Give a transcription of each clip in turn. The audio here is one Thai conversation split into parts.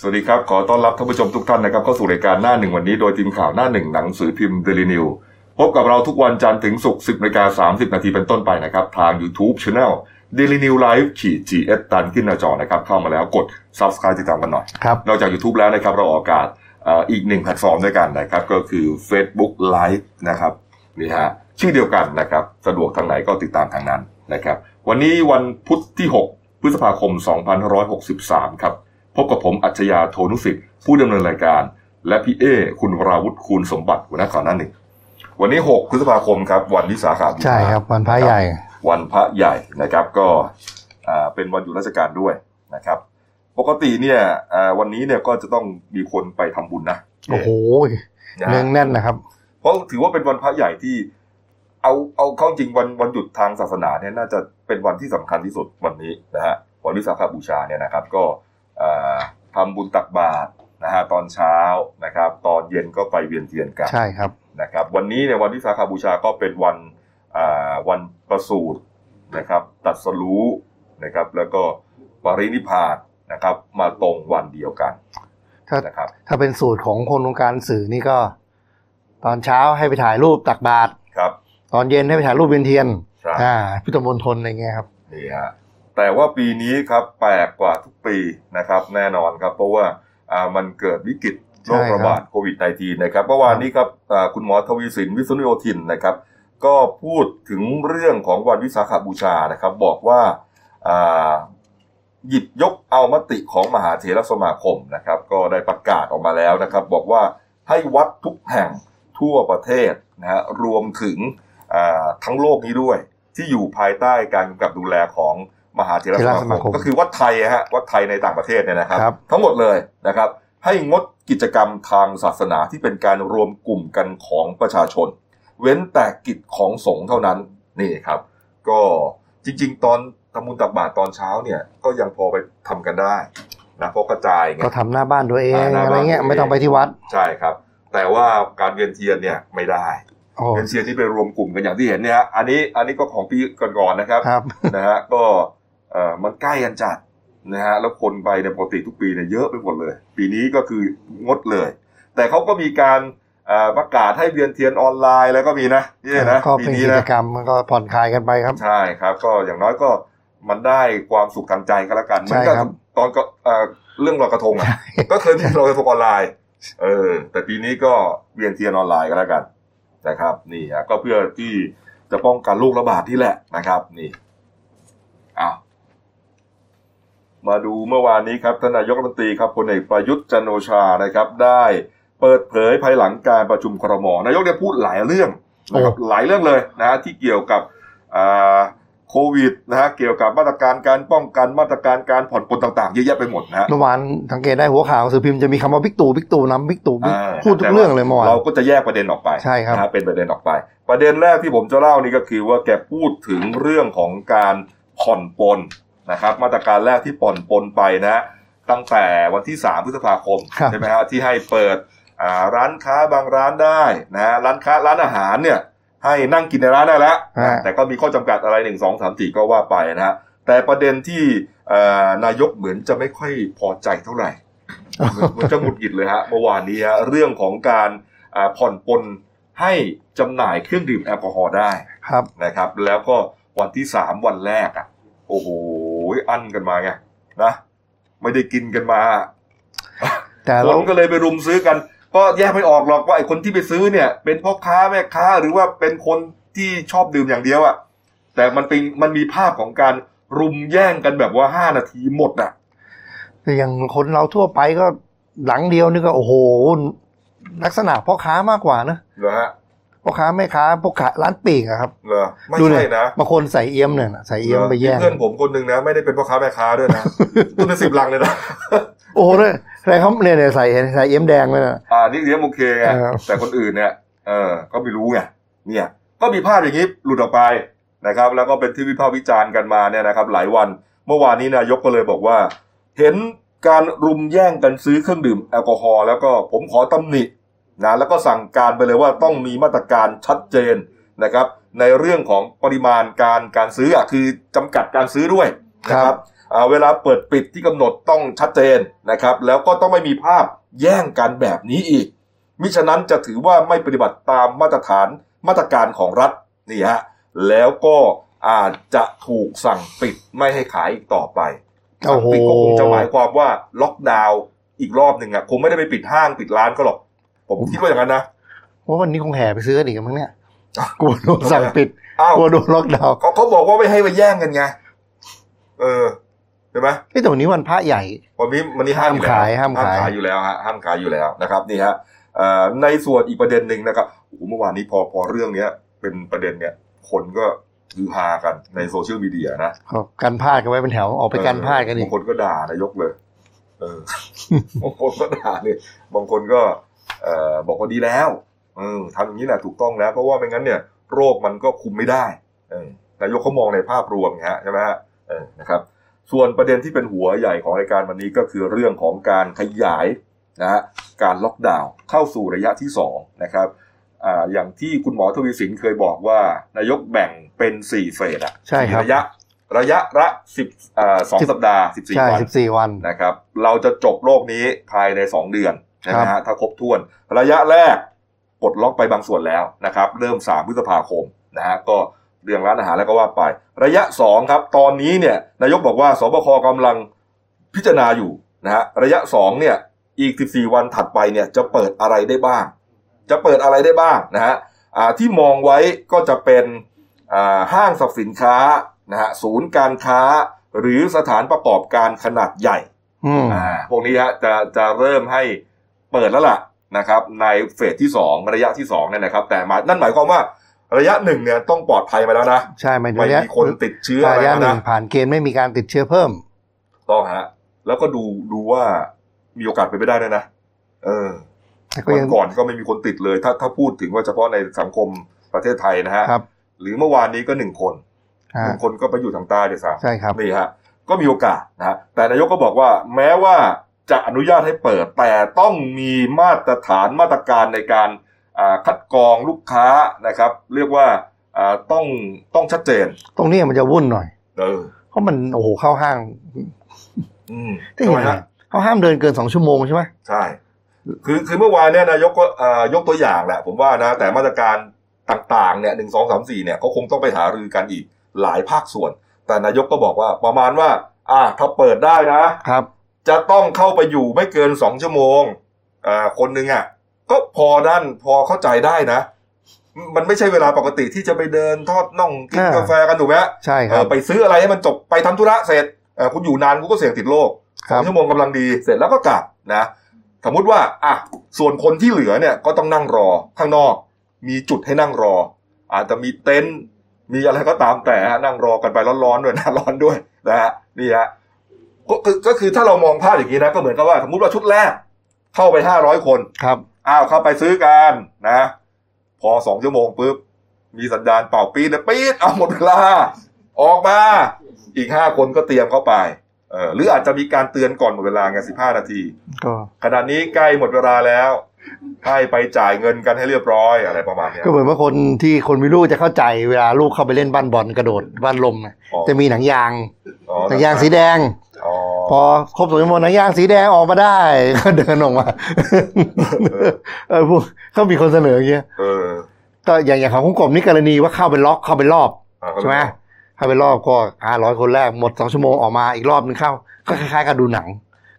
สวัสดีครับ ขอต้อนรับท่านผู้ชมทุกท่านนะครับเข้าสู่รายการหน้าหนึ่งวันนี้โดยทีมข่าวหน้าหนึ่งหนังสือพิมพ์เดลินิวพบกับเราทุกวันจันทร์ถึงศุกร์10นาฬิกา30 นาทีเป็นต้นไปนะครับ ทาง YouTube Channel Daily New Life ขีด GS ตันขึ้นหน้าจอนะครับ เข้ามาแล้วกด Subscribe ติดตามกันหน่อย ครับ นอกจาก YouTube แล้วนะครับ เราออกอากาศเอ่ออีกหนึ่งแพลตฟอร์มด้วยกันนะครับ ก็คือ Facebook Live นะครับนี่ฮะชื่อเดียวกันนะครับ สะดวกทางไหนก็ติดตามทางนั้นนะครับ วันนี้วันพุธที่ 6 พฤษภาคม 2563 ครับ พบกับผมอัจฉริยะโทนุสิทธิ์ผู้ดำเนินรายการ และพี่เอ คุณวราวุฒิคูณสมบัติหัวหน้าข่าวหน้าหนึ่งวันนี้ 6 พฤษภาคมครับ วันวิสาขบูชาใช่ครับ วันพระใหญ่ วันพระใหญ่นะครับก็อ่าเป็นวันหยุดราชการด้วยนะครับ ปกติเนี่ยอ่าวันนี้เนี่ยก็จะต้องมีคนไปทำบุญนะโอ้โหนะเนืฮะองแน่นนะครับ เพราะถือว่าเป็นวันพระใหญ่ที่ เอาเอาเข้าจริงวันวันหยุดทางศาสนาเนี่ยน่าจะเป็นวันที่สำคัญที่สุดวันนี้นะฮะวันวิสาขบูชาเนี่ยนะครับ ก็อ่า ทำบุญตักบาตรนะฮะตอนเช้านะครับ ตอนเย็นก็ไปเวียนเทียนกันใช่ครับนะครับ วันนี้เนี่ยวันวิสาขบูชาก็เป็นวันอ่าวันประสูตินะครับตรัดสรู้นะครับ แล้วก็ปรินิพพานนะครับ มาตรงวันเดียวกันถ้านะครับถ้าเป็นสูตรของคนวงการสื่อนี่ก็ ตอนเช้าให้ไปถ่ายรูปตักบาตรครับ ตอนเย็นให้ไปถ่ายรูปเวียนเทียนใช่อ่าพุทธมณฑลอะไรเงี้ยครับนี่ฮะ แต่ว่าปีนี้ครับแปลกกว่าทุกปีนะครับแน่นอนครับเพราะว่าอ่ามันเกิดวิกฤตโรคระบาดโควิด -19 นะครับเมื่อวานนี้ครับอ่าคุณหมอทวีสินวิษณุโยธินนะครับ ก็พูดถึงเรื่องของวันวิสาขบูชานะครับ บอกว่าอ่าหยิบยกเอามติของมหาเถรสมาคมนะครับ ก็ได้ประกาศออกมาแล้วนะครับ บอกว่าให้วัดทุกแห่งทั่วประเทศนะฮะรวมถึงอ่าทั้งโลกนี้ด้วย ที่อยู่ภายใต้การกำกับดูแลของ มหาเถรสเถรสมามาคคมมก็คือวัดไทยอะฮะวัดไทยในต่างประเทศเนี่ยนะครับครับ ทั้งหมดเลยนะครับ ให้งดกิจกรรมทางศาสนาที่เป็นการรวมกลุ่มกันของประชาชน เว้นแต่กิจของสงฆ์เท่านั้นนี่ครับ ก็จริง ๆ ตอนทำบุญตักบาตรตอนเช้าเนี่ยก็ยังพอไปทำกันได้นะเพราะกระจายไงก็ทำหน้าบ้านตัวเองอ่าหน้าอะไรบ้านเงี้ยตัวเองไม่ต้องไปที่วัดใช่ครับ แต่ว่าการเวียนเทียนเนี่ยไม่ได้โอ้เวียนเทียนที่ไปรวมกลุ่มกันอย่างที่เห็นเนี่ยฮะอันนี้อันนี้ก็ของปีก่อนๆนะครับครับนะฮะก็เอ่อมันใกล้กันจัดนะฮะแล้วคนไปเนี่ยปกติทุกปีเนี่ยเยอะไปหมดเลย ปีนี้ก็คืองดเลย แต่เขาก็มีการเอ่อประกาศให้เวียนเทียนออนไลน์แล้วก็มีนะนี่นะก็ปีเป็นนี้กิจนะกรรมมันก็ผ่อนคลายกันไปครับ ใช่ครับ ก็อย่างน้อยก็มันได้ความสุขทางใจก็แล้วกันเหมือนใช่กับครับตอนก็เอ่อเรื่องลอยกระทงอะก็เคยมีลอยกระทงออนไลน์เออแต่ปีนี้ก็เวียนเทียนออนไลน์ก็แล้วกันนะครับ นี่ฮะก็เพื่อที่จะป้องกันโรคระบาดที่แหละนะครับ นี่อ้าว มาดูเมื่อวานนี้ครับท่านนายกรัฐมนตรีครับพลเอกประยุทธ์จันทร์โอชานะครับ ได้เปิดเผยภายหลังการประชุมครมนายกเนี่ยพูดหลายเรื่องนะครับหลายเรื่องเลยนะที่เกี่ยวกับอ่าโควิดนะฮะเกี่ยวกับมาตรการการป้องกันมาตรการการผ่อนปลนต่างๆเยอะแยะไปหมดนะฮะเมื่อวานสังเกตได้หัวข่าวหนังสือพิมพ์จะมีคำว่าบิ๊กตู่บิ๊กตู่นำบิ๊กตู่บิ๊กอ่าพูดทุกเรื่องเลยเมื่อวานเราก็จะแยกประเด็นออกไปใช่ครับนะฮะเป็นประเด็นออกไป ประเด็นแรกที่ผมจะเล่านี่ก็คือว่าแกพูดถึงเรื่องของการผ่อนปลน นะครับ มาตรการแรกที่ผ่อนปลนไปนะ ตั้งแต่วันที่ 3 พฤษภาคมครับใช่ไหมฮะที่ให้เปิดอ่าร้านค้าบางร้านได้นะฮะร้านค้าร้านอาหารเนี่ยให้นั่งกินในร้านได้แล้วฮะแต่ก็มีข้อจำกัดอะไรหนึ่งสองสามสี่ก็ว่าไปนะฮะแต่ประเด็นที่เอ่อนายกเหมือนจะไม่ค่อยพอใจเท่าไหร่เหมือนจะหงุดหงิดเลยฮะเมื่อวานนี้ฮะเรื่องของการอ่าผ่อนปลนให้จำหน่ายเครื่องดื่มแอลกอฮอล์ได้ครับนะครับ แล้วก็วันที่สามวันแรกอะโอ้โห อั้นกันมาไงนะไม่ได้กินกันมาแต่คเรานก็เลยไปรุมซื้อกัน ก็แยกไม่ออกหรอกว่าไอ้คนที่ไปซื้อเนี่ย เป็นพ่อค้าแม่ค้าหรือว่าเป็นคนที่ชอบดื่มอย่างเดียวอะแต่มันเป็นมันมีภาพของการรุมแย่งกันแบบว่าห้านาทีหมดอะแต่อย่างคนเราทั่วไปก็หลังเดียวนี่ก็โอ้โหลักษณะพ่อค้ามากกว่านะเหรอฮะ พ่อค้าแม่ค้าพวกขายร้านปีกอะครับเหรอไม่ดูใช่เนี่ยนะบางคนใส่เอี้ยมเนี่ยนะใส่เอี้ยมไปแย่งเพื่อนผมคนหนึ่งนะไม่ได้เป็นพ่อค้าแม่ค้าด้วยนะตุ้นเป็นสิบลังเลยนะโอ้โหเนี่ยแต่เขาเนี่ยเนี่ยใส่ใส่เอี้ยมแดงเลยนะอ่านี่เลี้ยงโอเคไงเออแต่คนอื่นเนี่ยเออก็ไม่รู้ไงเนี่ยก็มีภาพอย่างนี้หลุดออกไปนะครับ แล้วก็เป็นที่วิพากษ์วิจารณ์กันมาเนี่ยนะครับ หลายวันเมื่อวานนี้นายกก็เลยบอกว่า เห็นการรุมแย่งกันซื้อเครื่องดื่มแอลกอฮอล์แล้วก็ผมขอตำหนิ นะแล้วก็สั่งการไปเลยว่าต้องมีมาตรการชัดเจนนะครับ ในเรื่องของปริมาณการการซื้ออะคือจำกัดการซื้อด้วยนะครับอ่าเวลาเปิดปิดที่กำหนดต้องชัดเจนนะครับ แล้วก็ต้องไม่มีภาพแย่งกันแบบนี้อีก มิฉะนั้นจะถือว่าไม่ปฏิบัติตามมาตรฐานมาตรการของรัฐนี่ฮะแล้วก็อาจจะถูกสั่งปิดไม่ให้ขายอีกต่อไปโอ้โหปิดก็คงจะหมายความว่าล็อกดาวน์อีกรอบหนึ่งอะคงไม่ได้ไปปิดห้างปิดร้านก็หรอก ผมคิดว่าอย่างนั้นนะเพราะวันนี้คงแห่ไปซื้อกันอีกมั้งเนี่ยอะกลัวโดนสั่งปิดอ้าวกลัวโดนล็อกดาวน์เขาเขาบอกว่าไม่ให้ไปแย่งกันไงเออใช่ไหมเฮ้ยแต่วันนี้วันพระใหญ่ วันนี้วันนี้ห้ามอยู่แล้วห้ามขายห้ามขายอยู่แล้วฮะห้ามขายอยู่แล้วนะครับนี่ฮะเอ่อในส่วนอีกประเด็นหนึ่งนะครับโอ้โหเมื่อวานนี้พอพอเรื่องเนี้ย เป็นประเด็นเนี้ยคนก็ฮือฮากันในโซเชียลมีเดียนะเขากันพลาดกันไว้เป็นแถวออกไปกันพลาดกันอีบากงคนก็ด่านายกเลย เออบางคนก็ด่าเลยบางคนก็เอ่อ บอกว่าดีแล้วเออทำอย่างนี้แหละถูกต้องแล้ว เพราะว่าไม่งั้นเนี่ยโรคมันก็คุมไม่ได้เออนายกเขามองในภาพรวมไงฮะใช่ไหมฮะเออนะครับ ส่วนประเด็นที่เป็นหัวใหญ่ของรายการวันนี้ก็คือเรื่องของการขยายนะฮะการล็อกดาวน์เข้าสู่ระยะที่สองนะครับอ่าอย่างที่คุณหมอทวีสินเคยบอกว่านายกแบ่งเป็นสี่เฟสอะใช่ครับระยะระยะละสิบอ่าสองสิบสัปดาห์สิบสี่ใช่วันสิบสี่วันนะครับ เราจะจบโลกนี้ภายในสองเดือนใช่ไหมครัฮะบถ้าครบถ้วนระยะแรกปลดล็อกไปบางส่วนแล้วนะครับ เริ่มสามพฤษภาคมนะฮะก็เรื่องร้านอาหารแล้วก็ว่าไป ระยะสองครับ ตอนนี้เนี่ยนายกบอกว่าสบคกำลังพิจารณาอยู่นะฮะระยะสองเนี่ยอีก 14 วันถัดไปเนี่ยจะเปิดอะไรได้บ้าง จะเปิดอะไรได้บ้างนะฮะอ่าที่มองไว้ก็จะเป็นอ่าห้างสรรพสินค้านะฮะศูนย์การค้าหรือสถานประกอบการขนาดใหญ่อืมอ่าพวกนี้ฮะจะจะเริ่มให้ เปิดแล้วล่ะนะครับในเฟสที่สองระยะที่สองเนี่ยนะครับ แต่มานั่นหมายความว่าระยะหนึ่งเนี่ยต้องปลอดภัยมาแล้วนะใช่หมายถึงไม่ระยะมีคนติดเชื้ออะไรระยะแล้วหนึ่นะงผ่านเกณฑ์ไม่มีการติดเชื้อเพิ่มต้องฮะแล้วก็ดูดูว่ามีโอกาสเป็นไปได้ด้วยนะเออแต่ก็วัยังนก่อนก็ไม่มีคนติดเลย ถ้าถ้าพูดถึงว่าเฉพาะในสังคมประเทศไทยนะฮะครับหรือเมื่อวานนี้ก็หนึ่งคนหอ่านึ่งคนก็ไปอยู่ทางใต้เดี๋ยวสามใช่ครับนี่ฮะก็มีโอกาสนะฮะแต่นายกก็บอกว่าแม้ว่า จะอนุญาตให้เปิดแต่ต้องมีมาตรฐานมาตรการในการอ่าคัดกรองลูกค้านะครับ เรียกว่าอ่าต้องต้องชัดเจน ตรงนี้มันจะวุ่นหน่อยเออเพราะมันโอ้โหเข้าห้างอืมได้ยังไงทำมฮะเขาห้ามเดินเกินสองชั่วโมงใช่ไหมใช่คือคือเมื่อวานเนี่ยนายกก็อ่ายกตัวอย่างแหละ ผมว่านะ แต่มาตรการต่างๆเนี่ยหนึ่งสองสามสี่เนี่ยเขาคงต้องไปหารือกันอีกหลายภาคส่วน แต่นายกก็บอกว่าประมาณว่า อ่าถ้าเปิดได้นะครับ จะต้องเข้าไปอยู่ไม่เกินสองชั่วโมงอ่าคนหนึ่งอะ ก็พอด้านพอเข้าใจได้นะ มันไม่ใช่เวลาปกติที่จะไปเดินทอดน่องกินอ่ากกาแฟกันถูกไหมฮะใช่คเอรัอบไปซื้ออะไรให้มันจบไปทำธุระเสร็จเออคุณอยู่นานคุณก็เสี่ยงติดโรคคสรัอบงชั่วโมงกำลังดีเสร็จแล้วก็กลับนะ สมมุติว่าอะส่วนคนที่เหลือเนี่ยก็ต้องนั่งรอข้างนอก มีจุดให้นั่งรอ อาจจะมีเต็นท์มีอะไรก็ตามแต่ฮะนั่งรอกันไปร้อนๆด้วยนะร้อนด้วยนะฮะนี่ฮะ ก็คือก็คือถ้าเรามองภาพอย่างนี้นะก็เหมือนกับว่าสมมติว่าชุดแรก เข้าไปห้าร้อยคนครับอ้าวเข้าไปซื้อกันนะ พอสองชั่วโมงปุ๊บมีสัญญาณเป่าปี๊ดนะปี๊ดเอาหมดเวลา ออกมา อีกห้าคนก็เตรียมเข้าไปเออหรืออาจจะมีการเตือนก่อนหมดเวลาไงสิบห้านาทีก็ขณะนี้ใกล้หมดเวลาแล้ว ให้ไปจ่ายเงินกันให้เรียบร้อยอะไรประมาณเนี้ยก็เหมือนว่าคนที่คนมีลูกจะเข้าใจเวลาลูกเข้าไปเล่นบ้านบอลกระโดดบ้านลมนะอ๋อจะมีหนังยางอ๋อหนังยางสีแดงอ๋อพอครบสองชั่วโมงหนังยางสีแดงออกมาได้ก็เดินออกมาเออพวกเขามีคนเสนออย่างเงี้ยเออก็อย่างอย่างของคุณกบนี่กรณีว่าเข้าไปล็อกเข้าไปรอบอ่าใช่ไหมเข้าไปรอบก็ห้าร้อยคนแรกหมดสองชั่วโมงออกมาอีกรอบนึงเข้า ก็คล้ายๆกับดูหนัง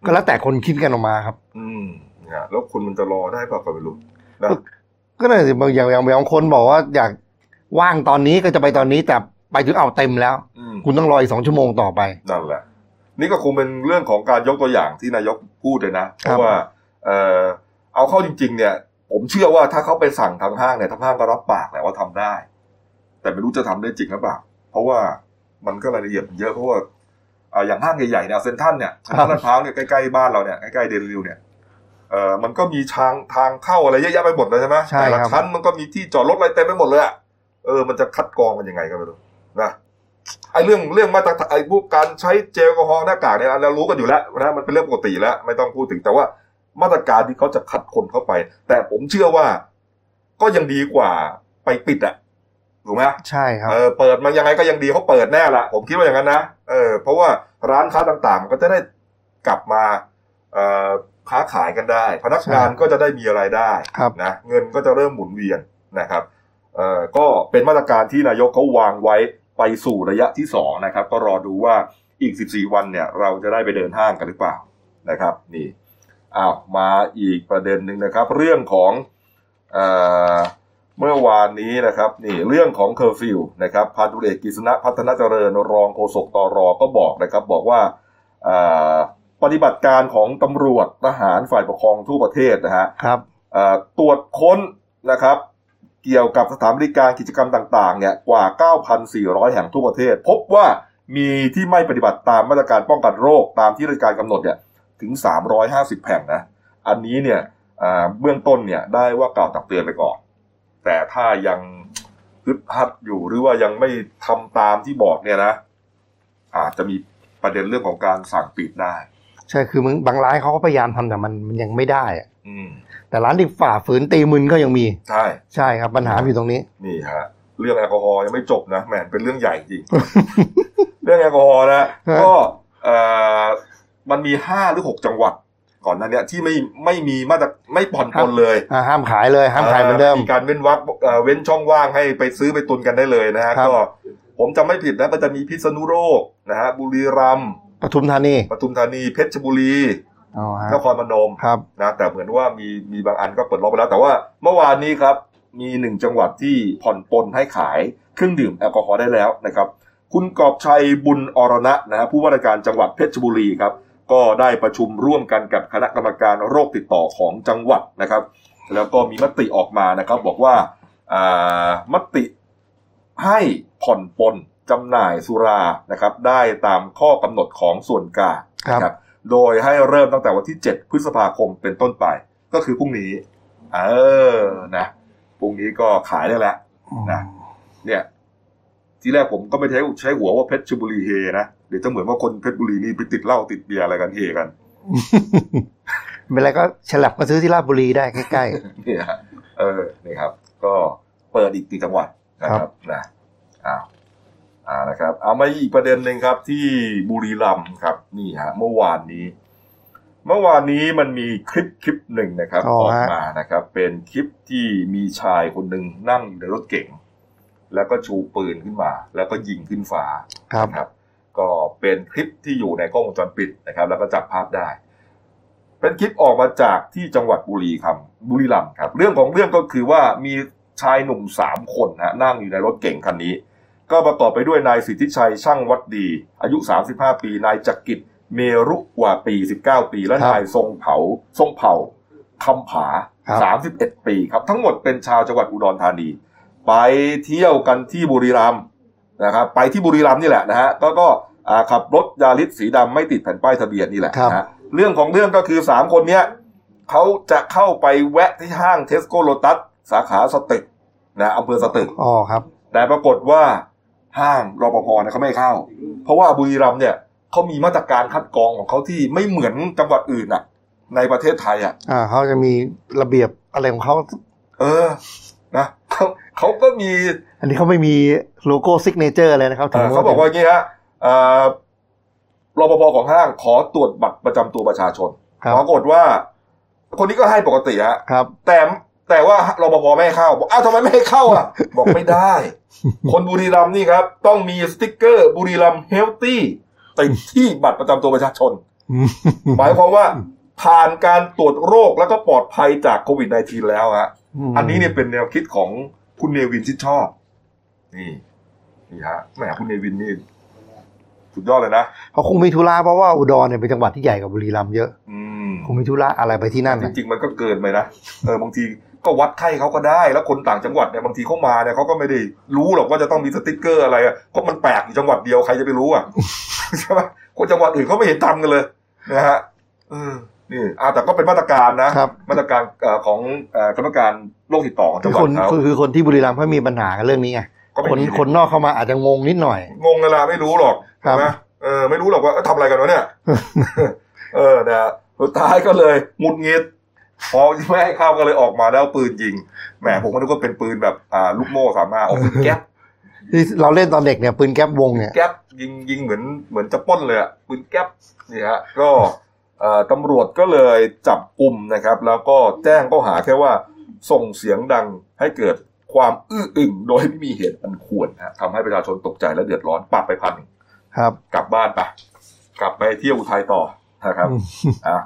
ก็แล้วแต่คนคิดกันออกมาครับ อืม เนี่ยแล้วคุณมันจะรอได้เปล่าก็ไม่รู้นะก็เลยบางอย่างอย่างบางคนบอกว่าอยากว่างตอนนี้ก็จะไปตอนนี้แต่ไปถึงเอาเต็มแล้วอืมคุณต้องรออีกสองชั่วโมงต่อไปนั่นแหละ นี่ก็คงเป็นเรื่องของการยกตัวอย่างที่นายกพูดเลยนะเพครับราะว่าเออเอาเข้าจริง ๆ เนี่ย ผมเชื่อว่าถ้าเขาไปสั่งทางห้างเนี่ยทางห้างก็รับปากแหละว่าทำได้ แต่ไม่รู้จะทำได้จริงหรือเปล่าเพราะว่ามันก็รายละเอียดมันเยอะเพราะว่าอ่าอย่างห้างใหญ่ๆเนี่ยเซนทรันเนี่ยเซนทรัลลาดพร้าวเนี่ยใกล้ๆบ้านเราเนี่ยใกล้ๆเดลิวเนี่ย เออมันก็มีทางทางเข้าอะไรเยอะแยะไปหมดเลยใช่ไหมใช่แต่ละครับ ชั้นมันก็มีที่จอดรถอะไรเต็มไปหมดเลยอะเออมันจะคัดกรองกันยังไงก็ไม่รู้นะไอ้เรื่องเรื่องมาตรฐานไอ้พวกการใช้เจลแอลกอฮอล์หน้ากากเนี่ยเรารู้กันอยู่แล้วนะมันเป็นเรื่องปกติแล้ว ไม่ต้องพูดถึงแต่ว่ามาตรการที่เขาจะคัดคนเข้าไป แต่ผมเชื่อว่าก็ยังดีกว่าไปปิดอะถูกไหม ใช่ครับ เออเปิดมายังไงก็ยังดีเขาเปิดแน่ละผมคิดว่าอย่างนั้นนะเออเพราะว่าร้านค้าต่างๆก็จะได้กลับมาเอ่อ ค้าขายกันได้ พนักงานใช่ก็จะได้มีอะไรายได้ครับนะเงินก็จะเริ่มหมุนเวียนนะครับเอ่อก็เป็นมาตรการที่นายกเขาวางไว้ไปสู่ระยะที่สองนะครับก็รอดูว่าอีก 14 วันเนี่ยเราจะได้ไปเดินห้างกันหรือเปล่านะครับนี่อ้าวมาอีกประเด็นหนึ่งนะครับ เรื่องของเอ่อเมื่อวานนี้นะครับนี่เรื่องของเคอร์ฟิวนะครับพันตำรวจเอกกฤษณะพัฒนเจริญรองโฆษกตรก็บอกนะครับ บอกว่าเอ่อ ปฏิบัติการของตำรวจทหารฝ่ายปกครองทั่วประเทศนะฮะครับเอ่อตรวจค้นนะครับ เกี่ยวกับสถานบริการกิจกรรมต่างๆเนี่ยกว่า 9,400 แห่งทั่วประเทศ พบว่ามีที่ไม่ปฏิบัติตามมาตรการป้องกันโรคตามที่ราชการกำหนดเนี่ยถึง 350 แห่งนะ อันนี้เนี่ยอ่าเบื้องต้นเนี่ยได้ว่ากล่าวตักเตือนไปก่อน แต่ถ้ายังฮึดฮัดอยู่หรือว่ายังไม่ทำตามที่บอกเนี่ยนะ อาจจะมีประเด็นเรื่องของการสั่งปิดได้ ใช่คือมึงบางร้านเขาก็พยายามทำแต่มันมันยังไม่ได้อะอืมแต่ร้านที่ฝ่าฝืนตีมึนก็ยังมี ใช่ใช่ครับปัญหาอยู่ตรงนี้ นี่ฮะเรื่องแอลกอฮอล์ยังไม่จบนะแหมเป็นเรื่องใหญ่จริง เรื่องแอลกอฮอล์นะฮะก็เอ่อมันมีห้าหรือหกจังหวัด ก่อนหนั้นเนี่ยที่ไม่ไม่มีมาตรไม่ผ่อนปลนเลยอ่าห้ามขายเลย ห้ามขายเหมือนเดิมมีการเว้นวักเอ่อเว้นช่องว่างให้ไปซื้อไปตุนกันได้เลยนะฮะครับก็ผมจำไม่ผิดนะก็จะมีพิษณุโลกนะฮะบุรีรัมย์ ปทุมธานีปทุมธานีเพชรบุรีอ๋อฮะนครพนมครับนะแต่เหมือนว่ามีมีบางอันก็เปิดล็อกไปแล้ว แต่ว่าเมื่อวานนี้ครับ มีหนึ่งจังหวัดที่ผ่อนปลนให้ขายเครื่องดื่มแอลกอฮอล์ได้แล้วนะครับ คุณกอบชัยบุญอรณะนะฮะผู้ว่าราชการจังหวัดเพชรบุรีครับ ก็ได้ประชุมร่วมกันกับคณะกรรมการโรคติดต่อของจังหวัดนะครับ แล้วก็มีมติออกมานะครับ บอกว่าอ่ามติให้ผ่อนปลน จำหน่ายสุรานะครับได้ตามข้อกำหนดของส่วนกลางครับนะโดยให้เริ่มตั้งแต่วันที่ 7 พฤษภาคมเป็นต้นไป ก็คือพรุ่งนี้ เออนะพรุ่งนี้ก็ขายได้แล้วนะเนี่ย ทีแรกผมก็ไม่ใช้ใช้หัวว่าเพชรบุรีเฮนะเดี๋ยวจะเหมือนว่าคนเพชรบุรีนี่ไปติดเหล้าติดเบียร์อะไรกันเฮกันเป็นไรก็ฉลับมาซื้อที่ราชบุรีได้ใกล้เนี่ยฮะเออนี่ครับ ก็เปิดอีกกี่จังหวัดนะครับนะอ้าว อ่านะครับ เอามาอีกประเด็นหนึ่งครับที่บุรีรัมย์ครับ นี่ฮะเมื่อวานนี้ เมื่อวานนี้มันมีคลิปคลิปหนึ่งนะครับอ๋อออกฮะมานะครับ เป็นคลิปที่มีชายคนหนึ่งนั่งอยู่ในรถเก๋งแล้วก็ชูปืนขึ้นมา แล้วก็ยิงขึ้นฟ้าๆครับนะครับก็เป็นคลิปที่อยู่ในกล้องวงจรปิดนะครับ แล้วก็จับภาพได้ เป็นคลิปออกมาจากที่จังหวัดบุรีครับบุรีรัมย์ครับ เรื่องของเรื่องก็คือว่ามีชายหนุ่มสามคนนะนั่งอยู่ในรถเก่งคันนี้ ก็ประกอบไปด้วยนายสิทธิชัยช่างวัดดี อายุ 35 ปี นายจักริดเมรุวาปี 19 ปี และครับนายทรงเผาทรงเผ่าคำผาครับ31 ปีครับ ทั้งหมดเป็นชาวจังหวัดอุดรธานี ไปเที่ยวกันที่บุรีรัมย์นะครับ ไปที่บุรีรัมย์นี่แหละนะฮะ ก็ก็อ่าขับรถยาริสสีดำไม่ติดแผ่นป้ายทะเบียนนี่แหละครับนะฮะเรื่องของเรื่องก็คือสามคนเนี้ยเขาจะเข้าไปแวะที่ห้างเทสโก้โลตัสสาขาสตึกนะอำเภอสตึกอ๋อครับ แต่ปรากฏว่า ห้างรปภเนี่ยเขาไม่เข้า เพราะว่าบุรีรัมย์เนี่ยเขามีมาตรการคัดกรองของเขาที่ไม่เหมือนจังหวัดอื่นอะ ในประเทศไทยอะอ่าเขาจะมีระเบียบอะไรของเขาเออนะเขาเขาก็มี อันนี้เขาไม่มีโลโก้ signature อะไรนะครับเอ่อเขาบอกว่าอย่างนี้ฮะเอ่อรปภของห้างขอตรวจบัตรประจำตัวประชาชนครับปรากฏว่า คนนี้ก็ให้ปกติฮะครับ แต่ แต่ว่ารปภไม่ให้เข้าบอกอ้าวทำไมไม่ให้เข้าอะ บอกไม่ได้ คนบุรีรัมย์นี่ครับ ต้องมีสติ๊กเกอร์บุรีรัมย์ healthy ติดที่บัตรประจำตัวประชาชน หมายความว่าผ่านการตรวจโรคแล้วก็ปลอดภัยจากโควิด -19 แล้วฮะมอันนี้เนี่ยเป็นแนวคิดของคุณเนวินที่ชอบ นี่นี่ฮะแหมคุณเนวินนี่สุดยอดเลยนะเขาคงมีธุระเพราะว่าอุดรเนี่ยเป็นจังหวัดที่ใหญ่กว่าบุรีรัมย์เยอะอืมคงมีธุระอะไรไปที่นั่นจน่ะริงๆมันก็เกินไปนะเออบางที ก็วัดไข้เขาก็ได้ แล้วคนต่างจังหวัดเนี่ยบางทีเขามาเนี่ยเขาก็ไม่ได้รู้หรอกว่าจะต้องมีสติ๊กเกอร์อะไรอะเพราะมันแปลกอยู่จังหวัดเดียวใครจะไปรู้อะใช่ไหมคนจังหวัดอื่นเขาไม่เห็นทำกันเลยนะฮะเออนี่อ่าแต่ก็เป็นมาตรการนะครับมาตรการเอ่อของเอ่อกรรมการโรคติดต่อของจัคืงอหวัคดนเขาคือคือคนที่บุรีรัมย์เขามีปัญหากันเรื่องนี้ไงก็ไม่คนมีคนนอกเข้ามาอาจจะงงนิดหน่อย งงเวลาไม่รู้หรอกครับใช่ไหมเออไม่รู้หรอกว่าเอ้ยทำอะไรกันวะเนี่ย เออนะฮะสุดท้ายก็เลยหงุดหงิด พอไม่ให้เข้าก็เลยออกมาแล้วเอาปืนยิงแหมผมก็นึกว่าเป็นปืนแบบอ่าลูกโม่สามารถเอาปืนแก๊ปที่เราเล่นตอนเด็กเนี่ยปืนแก๊ปวงเนี่ยแก๊ปยิงยิงเหมือนเหมือนจะปล้นเลยอะปืนแก๊ปนี่ฮะก็เอ่อตำรวจก็เลยจับกลุ่มนะครับ แล้วก็แจ้งข้อหาแค่ว่าส่งเสียงดังให้เกิดความอื้ออึงโดยไม่มีเหตุอันควรนะฮะทำให้ประชาชนตกใจและเดือดร้อนปรับไปพันหนึ่งครับ กลับบ้านไป กลับไปเที่ยวอุทัยต่อนะครับอืมอะ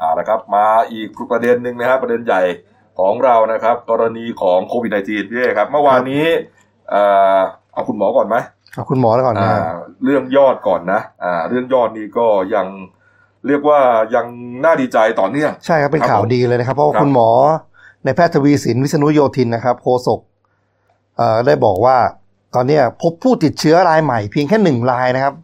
อ่านะครับมาอีกประเด็นหนึ่งนะครับประเด็นใหญ่ของเรานะครับ กรณีของโควิด -19 พี่เอกครับ เมื่อวานนี้เอ่อเอาคุณหมอก่อนไหมเอาคุณหมอแล้วก่อนนะอ่าเรื่องยอดก่อนนะอ่าเรื่องยอดนี้ก็ยังเรียกว่ายังน่าดีใจต่อเนื่องใช่ครับเป็นครับข่าวผมดีเลยนะครับเพราะว่าครับคุณหมอในแพทย์ทวีสินวิษณุโยธินนะครับโฆษกเอ่อได้บอกว่าตอนเนี้ยพบผู้ติดเชื้อรายใหม่เพียงแค่หนึ่งรายนะครับ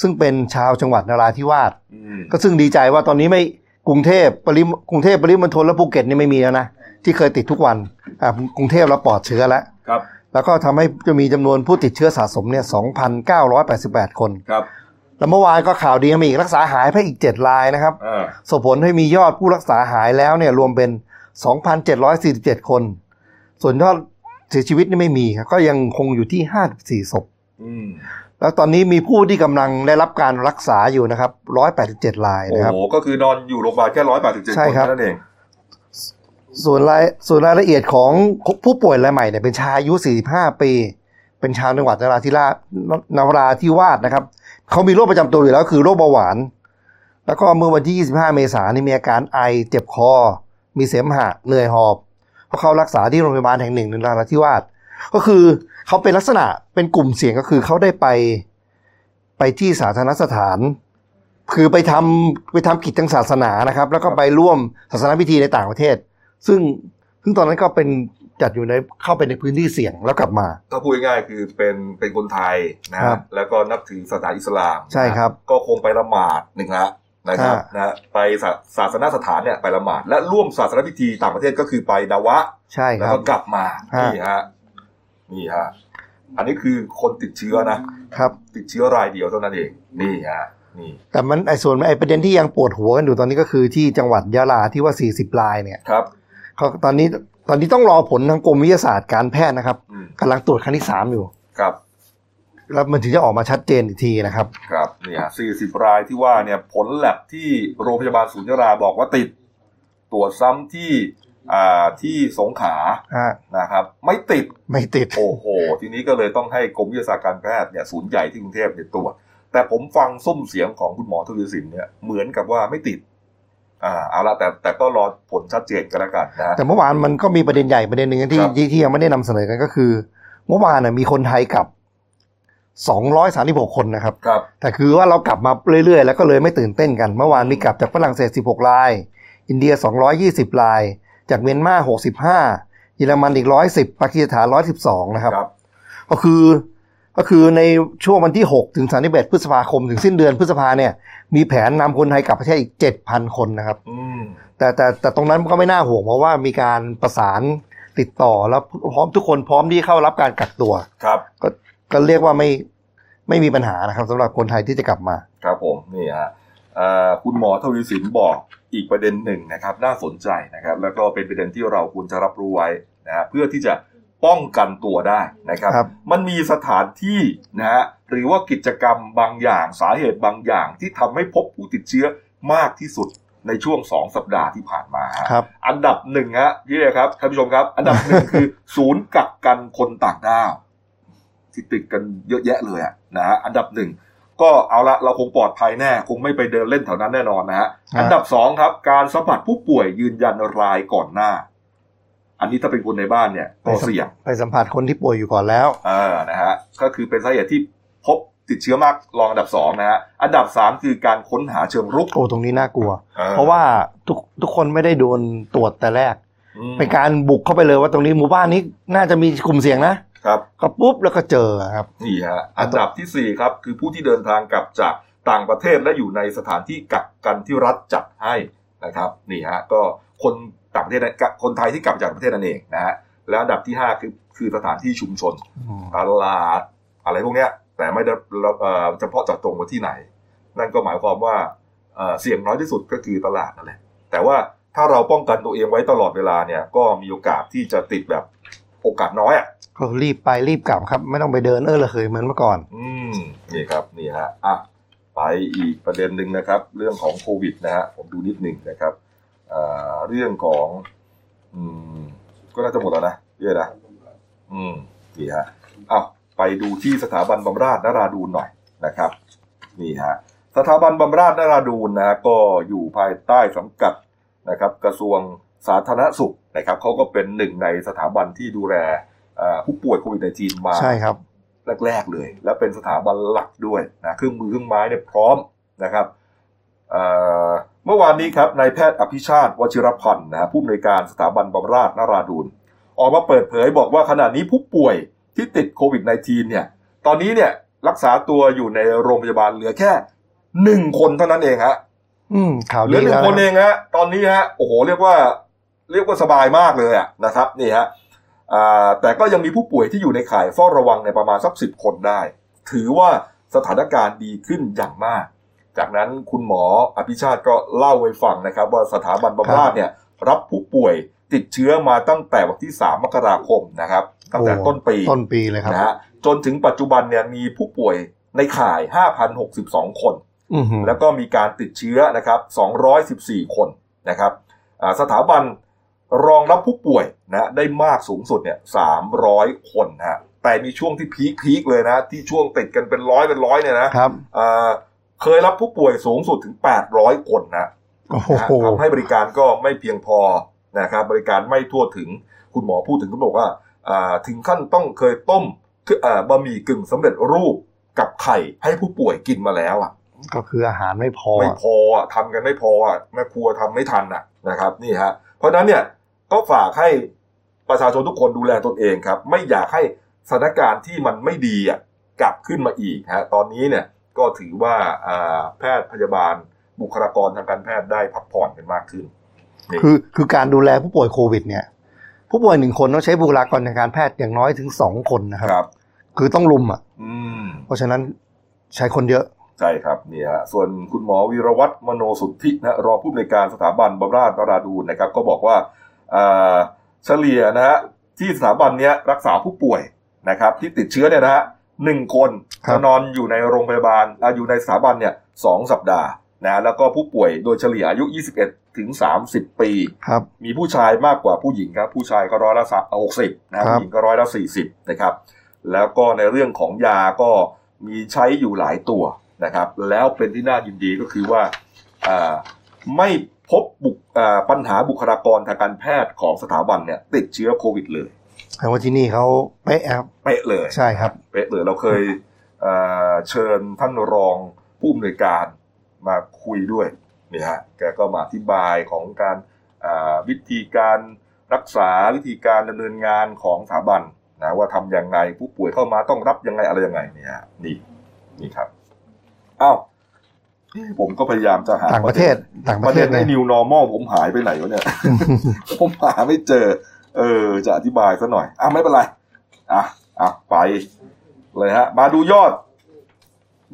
ซึ่งเป็นชาวจังหวัดนราธิวาสอืมก็ซึ่งดีใจว่าตอนนี้ไม่ กรุงเทพปริมกรุงเทพปริมณฑลและภูเก็ตนี่ไม่มีแล้วนะที่เคยติดทุกวันอ่ากรุงเทพเราปลอดเชื้อแล้วครับ แล้วก็ทำให้จะมีจำนวนผู้ติดเชื้อสะสมเนี่ย2,988 คนครับแล้วเมื่อวานก็ข่าวดีมาอีกรักษาหายไปอีก 7 รายนะครับอ่าส่งผลให้มียอดผู้รักษาหายแล้วเนี่ยรวมเป็น 2,747 คน ส่วนยอดเสียชีวิตนี่ไม่มีครับก็ยังคงอยู่ที่ 54ศพอืม แล้วตอนนี้มีผู้ที่กำลังได้รับการรักษาอยู่นะครับ187รายโอ้นะครับโห ก็คือนอนอยู่โรงพยาบาลแค่ร้อยแปดสิบเจ็ดใช่คนครับแค่นั้นเอง ส่วนรายส่วนรายละเอียดของผู้ป่วยรายใหม่เนี่ยเป็นชายอายุ45ปี เป็นชาวจังหวัดนราธิราชนราธิวาสนะครับ เขามีโรคประจำตัวอยู่แล้วคือโรคเบาหวาน แล้วก็เมื่อวันที่ 25 เมษายนนี่มีอาการไอเจ็บคอ มีเสมหะเหนื่อยหอบเพราะเขารักษาที่โรงพยาบาลแห่งหนึ่งในนราธิวาสก็คือ เขาเป็นลักษณะเป็นกลุ่มเสี่ยงก็คือเขาได้ไปไปที่สาธารณสถาน คือไปทำไปทำกิจทางศาสนานะครับ แล้วก็ไปร่วมศาสนาพิธีในต่างประเทศ ซึ่งซึ่งตอนนั้นก็เป็นจัดอยู่ในเข้าไปในพื้นที่เสี่ยงแล้วกลับมา ถ้าพูดง่ายๆคือเป็นเป็นคนไทยนะครับแล้วก็นับถือศาสนาอิสลามใช่ครับนะก็คงไปละหมาดหนึ่งละนะครับอ่านนะไปศาศาสนสถานเนี่ยไปละหมาดและร่วมศาสนพิธีต่างประเทศก็คือไปดาวะ ใช่แล้วครัก็บกลับมาฮะนี่ฮะนี่ฮะ อันนี้คือคนติดเชื้อนะครับ ติดเชื้อรายเดียวเท่านั้นเองนี่ฮะนี่แต่มันไอ้ส่วนไอ้ประเด็นที่ยังปวดหัวกันอยู่ตอนนี้ก็คือที่จังหวัดยะลาที่ว่า 40รายเนี่ยครับเขาตอนนี้ตอนนี้ต้องรอผลทางกรมวิทยาศาสตร์การแพทย์นะครับอืมกำลังตรวจครั้งที่สามอยู่ครับแล้วมันถึงจะออกมาชัดเจนอีกทีนะครับ ครับเนี่ยสี่สิบรายที่ว่าเนี่ยผลแลบที่โรงพยาบาลศูนย์ยาลาบอกว่าติด ตรวจซ้ำที่อ่า ที่สงขลาฮะนะครับ ไม่ติดไม่ติด โอ้โห ทีนี้ก็เลยต้องให้กรมวิทยาศาสตร์การแพทย์เนี่ยศูนย์ใหญ่ที่กรุงเทพเนี่ยตรวจแต่ผมฟังซุ้มเสียงของคุณหมอทวีสินเนี่ยเหมือนกับว่าไม่ติดอ่าเอาละแต่แต่ก็รอผลชัดเจนกันแล้วกันนะแต่เมื่อวานมันก็มีประเด็นใหญ่ประเด็นหนึ่งที่ครับที่ที่ยังไม่ได้นำเสนอกันก็คือ เมื่อวานน่ะมีคนไทยกลับ236 คนนะครับครับแต่คือว่าเรากลับมาเรื่อยๆ แล้วก็เลยไม่ตื่นเต้นกัน เมื่อวานมีกลับจากฝรั่งเศส 16 ราย อินเดีย 220 ราย จากเมียนมา65เยอรมันอีก110ปากีสถาน112นะครับครับ ก็คือก็คือในช่วงวันที่ 6 ถึง31พฤษภาคม ถึงสิ้นเดือนพฤษภาเนี่ย มีแผนนำคนไทยกลับประเทศอีก 7,000 คนนะครับอืมแต่แต่แต่ตรงนั้นก็ไม่น่าห่วงเพราะว่ามีการประสานติดต่อแล้วพร้อมทุกคนพร้อมที่เข้ารับการกักตัวครับก็ก็เรียกว่าไม่ไม่มีปัญหานะครับสำหรับคนไทยที่จะกลับมา ครับผมนี่ฮะเอ่อ คุณหมอทวีสินบอกอีกประเด็นหนึ่งนะครับ น่าสนใจนะครับ แล้วก็เป็นประเด็นที่เราควรจะรับรู้ไว้นะฮะเพื่อที่จะป้องกันตัวได้นะครับครับมันมีสถานที่นะฮะหรือว่ากิจกรรมบางอย่างสาเหตุบางอย่างที่ทำให้พบผู้ติดเชื้อมากที่สุดในช่วงสองสัปดาห์ที่ผ่านมาฮะครับอันดับหนึ่งฮะพี่เอกครับท่านผู้ชมครับ อันดับหนึ่งคือ ศูนย์กักกันคนต่างด้าวที่ติดกันเยอะแยะเลยอะนะฮะอันดับหนึ่ง ก็เอาละเราคงปลอดภัยแน่คงไม่ไปเดินเล่นแถวนั้นแน่นอนนะฮะฮะอันดับสองครับ การสัมผัสผู้ป่วยยืนยันรายก่อนหน้า อันนี้ถ้าเป็นคนในบ้านเนี่ยก็เสี่ยงไปสัมผัสคนที่ป่วยอยู่ก่อนแล้วเออนะฮะก็คือเป็นสาเหตุที่พบติดเชื้อมากรองอันดับสองนะฮะอันดับสามคือการค้นหาเชิงรุกโอ้ตรงนี้น่ากลัวออเพราะว่าทุกทุกคนไม่ได้โดนตรวจแต่แรกอืมเป็นการบุกเข้าไปเลยว่าตรงนี้หมู่บ้านนี้น่าจะมีกลุ่มเสี่ยงนะ ครับก็ปุ๊บแล้วก็เจอครับนี่ฮะอันดับที่สี่ครับ คือผู้ที่เดินทางกลับจากต่างประเทศและอยู่ในสถานที่กักกันที่รัฐจัดให้นะครับนี่ฮะก็คนต่างประเทศนะคนไทยที่กลับจากประเทศนั่นเองนะฮะแล้วอันดับที่ห้าคือคือสถานที่ชุมชนตลาดอะไรพวกเนี้ยแต่ไม่ได้เอ่อเฉพาะเจาะจงว่าที่ไหน นั่นก็หมายความว่าเอ่อเสี่ยงน้อยที่สุดก็คือตลาดนั่นแหละแต่ว่าถ้าเราป้องกันตัวเองไว้ตลอดเวลาเนี่ยก็มีโอกาสที่จะติดแบบโอกาสน้อยอะ ก็รีบไปรีบกลับครับ ไม่ต้องไปเดินเออระเหยเหมือนเมื่อก่อน อืมนี่ครับนี่ฮะอะไปอีกประเด็นหนึ่งนะครับ เรื่องของโควิดนะฮะผมดูนิดหนึ่งนะครับอ่าเรื่องของ อืม ก็น่าจะหมดแล้วนะเยอะนะอืมนี่ฮะอ้าวไปดูที่สถาบันบำราศนราดูนหน่อยนะครับ นี่ฮะสถาบันบำราศนราดูนนะฮะก็อยู่ภายใต้สังกัดนะครับ กระทรวงสาธารณสุขนะครับเขาก็เป็นหนึ่งในสถาบันที่ดูแล ผู้ป่วยโควิด -19 มาใช่ครับแรก ๆ เลย และเป็นสถาบันหลักด้วยนะเครื่องมือเครื่องไม้เนี่ยพร้อมนะครับเอ่อเมื่อวานนี้ครับนายแพทย์อภิชาติวชิรพันธ์นะฮะผู้อำนวยการสถาบันบำราศนราดูนออกมาเปิดเผยบอกว่าขณะนี้ผู้ป่วยที่ติดโควิด -19 เนี่ย ตอนนี้เนี่ยรักษาตัวอยู่ในโรงพยาบาลเหลือแค่หนึ่งคนเท่านั้นเองฮะอืมข่าวเหลืดีอหนึ่แล้งวคนเองฮะตอนนี้ฮะโอ้โหเรียกว่า เรียกว่าสบายมากเลยอะนะครับนี่ฮะอ่า แต่ก็ยังมีผู้ป่วยที่อยู่ในข่ายเฝ้าระวังในประมาณสักสิบคนได้ ถือว่าสถานการณ์ดีขึ้นอย่างมาก จากนั้นคุณหมออภิชาติก็เล่าให้ฟังนะครับ ว่าสถาบันบำราศเนี่ยรับผู้ป่วยติดเชื้อมาตั้งแต่วันที่ 3 มกราคมนะครับตั้งแต่ต้นปีต้นปีเลยครับนะฮะจนถึงปัจจุบันเนี่ยมีผู้ป่วยในข่าย 5,062 คนอือหือแล้วก็มีการติดเชื้อนะครับ 214 คนนะครับอ่าสถาบัน รองรับผู้ป่วยนะได้มากสูงสุดเนี่ย300คนนะฮะแต่มีช่วงที่พีคพีคเลยนะ ที่ช่วงติดกันเป็นร้อยเป็นร้อยเนี่ยนะครับอ่าเคยรับผู้ป่วยสูงสุดถึง800คนนะโอ้โหนะฮะทำให้บริการก็ไม่เพียงพอนะครับบริการไม่ทั่วถึงคุณหมอพูดถึงก็บอกว่าอ่าถึงขั้นต้องเคยต้มคืออ่าบะหมี่กึ่งสำเร็จรูปกับไข่ให้ผู้ป่วยกินมาแล้วอะ ก็คืออาหารไม่พอ ไม่พออะทำกันไม่พออะแม่ครัวทำไม่ทันอะนะครับ นี่ฮะเพราะฉะนั้นเนี่ย ก็ฝากให้ประชาชนทุกคนดูแลตนเองครับ ไม่อยากให้สถานการณ์ที่มันไม่ดีอะกลับขึ้นมาอีกฮะตอนนี้เนี่ยก็ถือว่าอ่าแพทย์พยาบาลบุคลากรทางการแพทย์ได้พักผ่อนกันมากขึ้นนี่คือคือการดูแลผู้ป่วยโควิด เนี่ย ผู้ป่วยหนึ่งคนต้องใช้บุคลากรทางการแพทย์อย่างน้อยถึงสองคนนะครับครับคือต้องลุมอะอืมเพราะฉะนั้นใช้คนเยอะใช่ครับนี่ฮะส่วนคุณหมอวีรวัตรมโนสุทธินะรองผู้อำนวยการสถาบันบำราศนราดูนนะครับ ก็บอกว่าอ่า เฉลี่ยนะฮะที่สถาบันเนี้ยรักษาผู้ป่วยนะครับ ที่ติดเชื้อเนี่ยนะฮะหนึ่งคนครับจะนอนอยู่ในโรงพยาบาลอ่าอยู่ในสถาบันเนี่ยสองสัปดาห์นะแล้วก็ผู้ป่วยโดยเฉลี่ยอายุ 21 ถึง 30 ปีครับมีผู้ชายมากกว่าผู้หญิงครับ ผู้ชายก็ร้อยละหกสิบนะครับผู้หญิงก็ร้อยละสี่สิบนะครับ แล้วก็ในเรื่องของยาก็มีใช้อยู่หลายตัวนะครับ แล้วเป็นที่น่ายินดีก็คือว่าอ่าไม่ พบบุคอ่าปัญหาบุคลากรทางการแพทย์ของสถาบันเนี่ย ติดเชื้อโควิดเลยแปลว่าที่นี่เขาเป๊ะครับเป๊ะเลยใช่ครับเป๊ะเลยเราเคยเอ่อเชิญท่านรองผู้อำนวยการมาคุยด้วยนี่ฮะแกก็มาอธิบายของการอ่าวิธีการรักษาวิธีการดำเนินงานของสถาบันนะว่าทำยังไงผู้ป่วยเข้ามาต้องรับยังไงอะไรยังไงเนี่ยฮะนี่นี่ครับอ้าวเอ๊ะ ผมก็พยายามจะหาต่างประเทศต่างปประระเทเด็ศนเลในย new normal ผมหายไปไหนวะเนี่ย ผมหาไม่เจอ เออ จะอธิบายซะหน่อยอะไม่เป็นไร อะอะไป เลยฮะ มาดูยอด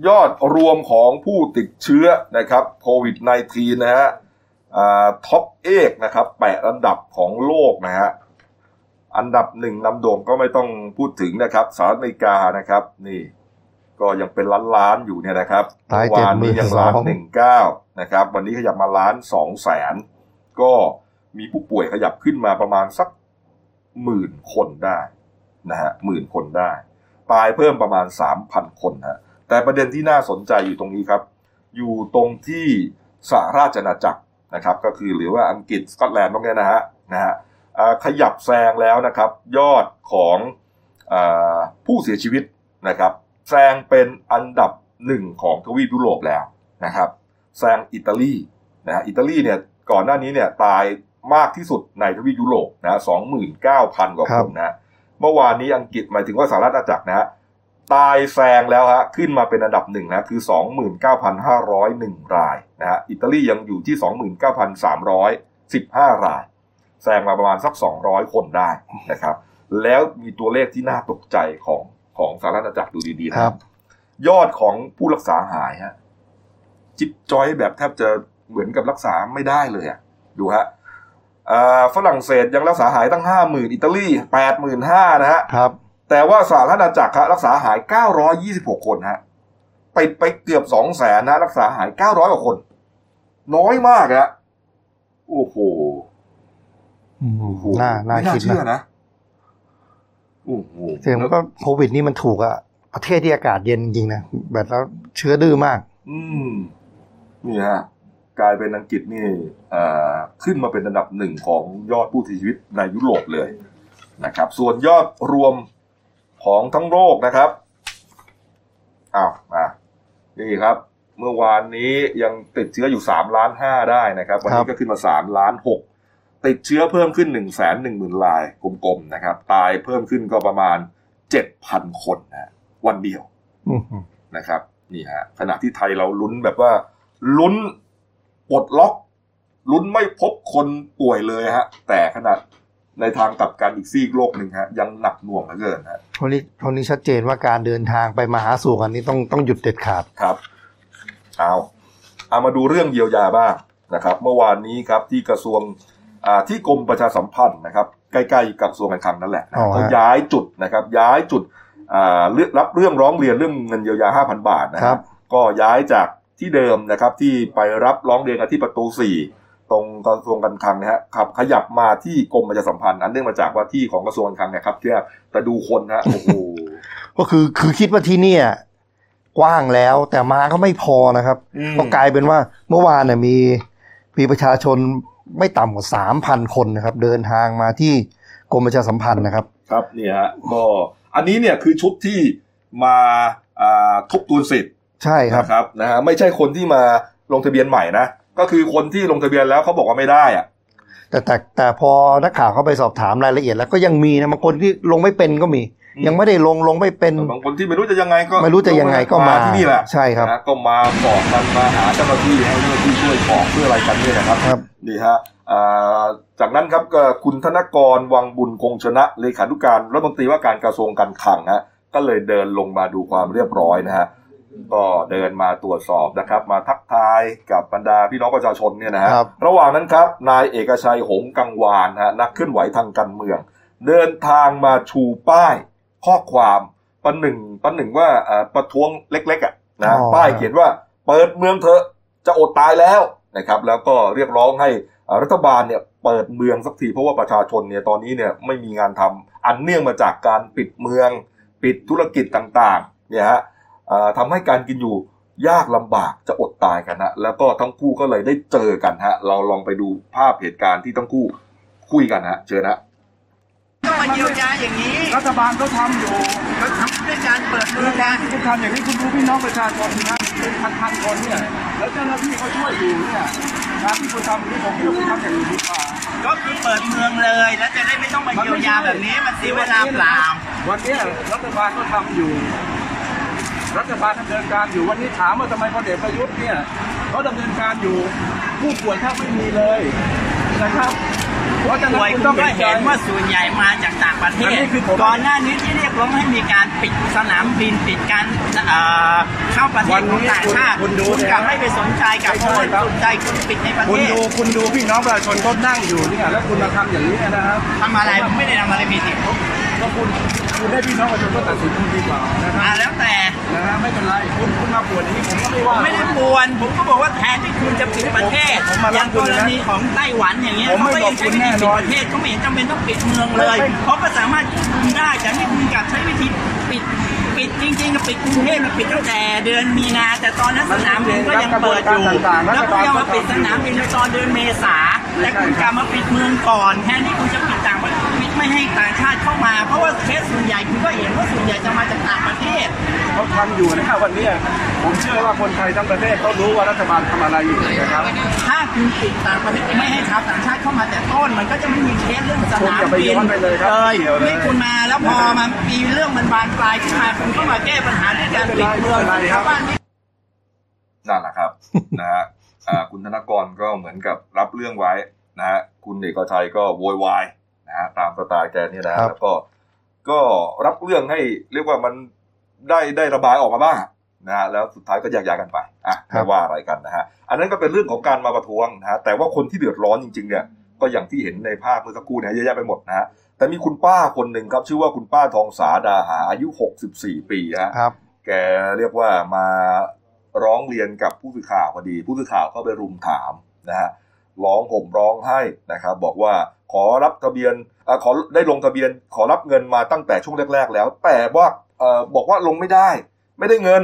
ยอดรวมของผู้ติดเชื้อนะครับโควิด -19 นะฮะอ่าท็อปเอกนะครับแปดอันดับของโลกนะฮะอันดับหนึ่งลำโด่งก็ไม่ต้องพูดถึงนะครับสหรัฐอเมริกานะครับ นี่ ก็ยังเป็นล้านล้านๆอยู่เนี่ยนะครับตายเมื่อวานนี้ยังล้าน72,000หนึ่งเก้านะครับ วันนี้ขยับมาล้านสองแสนก็มีผู้ป่วยขยับขึ้นมาประมาณสักหมื่นคนได้นะฮะหมื่นคนได้ ตายเพิ่มประมาณสามพันคนฮะแต่ประเด็นที่น่าสนใจอยู่ตรงนี้ครับ อยู่ตรงที่สหราชอาณาจักรนะครับ ก็คือหรือว่าอังกฤษสกอตแลนด์ตรงเนี้ยนะฮะนะฮะอ่าขยับแซงแล้วนะครับ ยอดของอาผู้เสียชีวิตนะครับ แซงเป็นอันดับหนึ่งของทวีปยุโรปแล้วนะครับแซงอิตาลีนะฮะอิตาลีเนี่ยก่อนหน้านี้เนี่ยตายมากที่สุดในทวีปยุโรปนะสองหมื่นเก้าพันกว่าครัคบนนะเมื่อวานนี้อังกฤษหมายถึงว่าสหรัฐอาณาจักรนะฮะตายแซงแล้วฮะขึ้นมาเป็นอันดับหนึ่งนะคือ 29,501 รายนะฮะอิตาลียังอยู่ที่ 29,315 ราย แซงมาประมาณสัก 200 คนได้นะครับ แล้วมีตัวเลขที่น่าตกใจของ ของสหรัฐอาณาจักรดูดีๆครันะบยอดของผู้รักษาหายฮะจิบจอยแบบแทบจะเหมือนกับรักษาไม่ได้เลยอะดูฮะอ่าฝรั่งเศสยังรักษาหายตั้งห้าหมื่นอิตาลีแปดหมื่นห้านะฮะครับ แต่ว่าสหรัฐอาณาจักรครับรักษาหาย926คนฮะไปไปเกือบ2 0 0แสนนะรักษาหาย900กว่าคน น้อยมากฮะโอ้โหอืมโอ้โหน่าน่าไม่น่าคิดเชื่อนะนะโอ้โห เสียงก็โควิดนี่มันถูกอะประเทศที่อากาศเย็นจริงๆนะแบบแล้วเชื้อดื้อมาก อืมนี่ฮะกลายเป็นอังกฤษนี่เอ่อขึ้นมาเป็นอันดับหนึ่งของยอดผู้เสียชีวิตในยุโรปเลยนะครับ ส่วนยอดรวมของทั้งโลกนะครับอ้าวมานี่ครับ เมื่อวานนี้ยังติดเชื้ออยู่สามล้านห้าได้นะครับ วันครันี้บก็ขึ้นมาสามล้านหก ติดเชื้อเพิ่มขึ้นหนึ่งแสนหนึ่งหมื่นรายกลมๆนะครับ ตายเพิ่มขึ้นก็ประมาณเจ็ดพันคนนะวันเดียวอืมนะครับนี่ฮะขณะที่ไทยเราลุ้นแบบว่าลุ้นปลดล็อก ลุ้นไม่พบคนป่วยเลยฮะ แต่ขนาดในทางกลับกันอีกซีกโลกหนึ่งฮะ ยังหนักหน่วงเหลือเกินฮะเพราะนี้เพราะนี้ชัดเจนว่าการเดินทางไปมาหาสู่กันนี้ต้องต้องหยุดเด็ดขาดครับเอาเอามาดูเรื่องเยียวยาบ้างนะครับ เมื่อวานนี้ครับที่กระทรวงอ่า ที่กรมประชาสัมพันธ์นะครับใกล้ๆกับกระทรวงการคลังนั่นแหละนะอ๋อฮะเขาย้ายจุดนะครับย้ายจุดอ่าเลือกรับเรื่องร้องเรียนเรื่องเงินเยียวยา 5,000 บาทนะคครัรับบก็ย้ายจากที่เดิมนะครับที่ไปรับร้องเรียนกันที่ประตูสี่ตรงกระทรวงการคลังนะฮะขับขยับมาที่กรมประชาสัมพันธ์นั้นเนื่องมาจากว่าที่ของกระทรวงการคลังเนี่ยครับที่แต่ดูคนนะโอ้โหก็คือคือคิดว่าที่เนี่ยกว้างแล้วแต่มาก็ไม่พอนะครับอืมก็กลายเป็นว่าเมื่อวานเนี่ยมีมีประชาชน ไม่ต่ำกว่าสามพันคนนะครับ เดินทางมาที่กรมประชาสัมพันธ์นะครับ ครับเนี่ยฮะก็อันนี้เนี่ยคือชุดที่มาอ่าทบทวนสิทธิ์ใช่ครับนะครับนะฮะไม่ใช่คนที่มาลงทะเบียนใหม่นะก็คือคนที่ลงทะเบียนแล้วเขาบอกว่าไม่ได้อะแต่แต่แต่พอนักข่าวเข้าไปสอบถามรายละเอียดแล้วก็ยังมีนะบางคนที่ลงไม่เป็นก็มี ยังไม่ได้ลงลงไม่เป็นบางคนที่ไม่รู้จะยังไงก็ไม่รู้จะยังไงก็มาที่นี่แหละใช่ครับนะก็มาบอกกันมาหาเจ้าหน้าที่ให้เจ้าหน้าที่ช่วยบอกเพื่ออะไรกันเนี่ยนะครับครับนี่ฮะอ่าจากนั้นครับก็คุณธนกรวังบุญคงชนะเลขานุการรัฐมนตรีว่าการกระทรวงการคลังฮะก็เลยเดินลงมาดูความเรียบร้อยนะฮะก็เดินมาตรวจสอบนะครับ มาทักทายกับบรรดาพี่น้องประชาชนเนี่ยนะฮะครับระหว่างนั้นครับ นายเอกชัยหงส์กังวานฮะนักเคลื่อนไหวทางการเมือง เดินทางมาชูป้าย ข้อความประหนึ่งประหนึ่งว่าเอ่อประท้วงเล็กๆอะนะอ๋อป้ายเขียนว่าเปิดเมืองเถอะจะอดตายแล้วนะครับ แล้วก็เรียกร้องให้เอ่อรัฐบาลเนี่ยเปิดเมืองสักทีเพราะว่าประชาชนเนี่ยตอนนี้เนี่ยไม่มีงานทำอันเนื่องมาจากการปิดเมือง ปิดธุรกิจต่างๆเนี่ยฮะเอ่อทำให้การกินอยู่ยากลำบากจะอดตายกันฮะแล้วก็ทั้งคู่ก็เลยได้เจอกันฮะเราลองไปดูภาพเหตุการณ์ที่ทั้งคู่คุยกันฮะเชิญฮะต้อง มาเยียวยาอย่างนี้รัฐบาลเขาทำอยู่เขาทำด้วยการเปิดเมืองนะคุณทำอย่างนี้คุณดูพี่น้องประชาชนนะเป็นพันๆคนเนี่ยแล้วเจ้าหน้าที่เขาช่วยอยู่เนี่ยงานที่คุณทำนี่ผมคิดว่าคุณทำอย่างอื่นดีกว่าก็คือเปิดเมืองเลยแล้วจะได้ไม่ต้องมาเยียวยาแบบนี้มันเสียเวลาเปล่าวันเนี้ยรัฐบาลก็ทำอยู่ รัฐบาลดำเนินการอยู่วันนี้ถามว่าทำไมพลเอกประยุทธ์เนี่ย เขาดำเนินการอยู่ผู้ป่วยแทบไม่มีเลยนะครับเพราะฉะนั้นป่วยคุณคุณต้องก็เห็นใจเห็นว่าส่วนใหญ่มาจากต่างประเทอันศนี้คือผม ก่อนหน้านี้ที่เรียกร้องให้มีการปิดสนามบินปิดการเอ่อเข้าประเทศของต่างชาติคุณดูคุณกลับไม่ไปสนใจกับคนสนใจคุณปิดในประคุเทณศดูคุณดูพี่น้องประชาชนเขานั่งอยู่เนี่ยแล้วคุณมาทำอย่างนี้นะครับทำอะไรผมไม่ได้ทำอะไรผิดนี่ก็คุณคุณให้พี่น้องประชาชนก็ตัดสินคุณดีกว่านะคอ่ารับแล้วแต่นะฮะไม่เป็นไรคุณคุณมาปวดอย่างนี้ผมก็ไม่ว่าไม่ได้ปวนผมก็บอกว่าแทนที่คุณจะปิดประเทศผมมาอย่างคุกณรนะณีของไต้หวันอย่างเงี้ยผมเขาไม่ก็ยังใช้วิธีบอกคุณแน่นอนปิดประเทศเขาไม่เห็นจำเป็นต้องปิดเมืองเลยไม่เขาก็สามารถควบคุมได้แต่นี่คุณกลับใช้วิธีปิดปิดจริงๆก็ปิดกรุงเทพมันปิดตั้งแต่เดือนมีนาแต่ตอนนั้นสนามบินก็ยังเปิดอยู่แล้วก็ยังมาปิดสนามบินในตอนเดือนเมษาแต่คุณกลับมาปิดเมืองก่อนแทนที่คุณจะปิดต่างประเทศปิดไม่ให้ต่างชาติเข้ามา เพราะว่าเคสส่วนใหญ่คุณก็เห็นว่าส่วนใหญ่จะมาจากต่างประเทศ เขาทำอยู่นะครับวันเนี้ยผมเชื่อว่าคนไทยทั้งประเทศเขารู้ว่ารัฐบาลทำอะไรอยู่นะครับถ้าคุณปิดต่างประเทศไม่ให้ชาวต่างชาติเข้ามาแต่ต้น มันก็จะไม่มีเคสเรื่องสนามคุณอย่าไปบิย้นอนไปเลยครับเลยเกี่ยวเลยนี่คุณมาแล้วพอมามีเรื่องมันบานปลายขึ้นมาคุณก็มาแก้ปัญหาด้วยการปิดเมืองไม่เป็นไรครับชาวบ้านไม่นั่นแหละครับนะฮะอ่า คุณธนกรก็เหมือนกับรับเรื่องไว้นะฮะคุณเอกชัยก็โวยวายนะฮะตามสไตล์แกเนี่ยนะฮะครับแล้วก็ก็รับเรื่องให้เรียกว่ามันได้ได้ระบายออกมาบ้างนะฮะแล้วสุดท้ายก็แยกย้ายกันไปอะไม่ว่าอะไรกันนะฮะอันนั้นก็เป็นเรื่องของการมาประท้วงนะฮะแต่ว่าคนที่เดือดร้อนจริงๆเนี่ยก็อย่างที่เห็นในภาพเมื่อสักครู่เนะเยอะแยะไปหมดนะฮะแต่มีคุณป้าคนหนึ่งครับ ชื่อว่าคุณป้าทองสาดาหาอายุ 64 ปีฮะครับ แกเรียกว่ามา ร้องเรียนกับผู้สื่อข่าวพอดี ผู้สื่อข่าวก็ไปรุมถามนะฮะร้องห่มร้องไห้นะครับบอกว่าขอรับทะเบียนอาขอได้ลงทะเบียนขอรับเงินมาตั้งแต่ช่วงแรก ๆ แล้ว แต่ว่าเออบอกว่าลงไม่ได้ ไม่ได้เงิน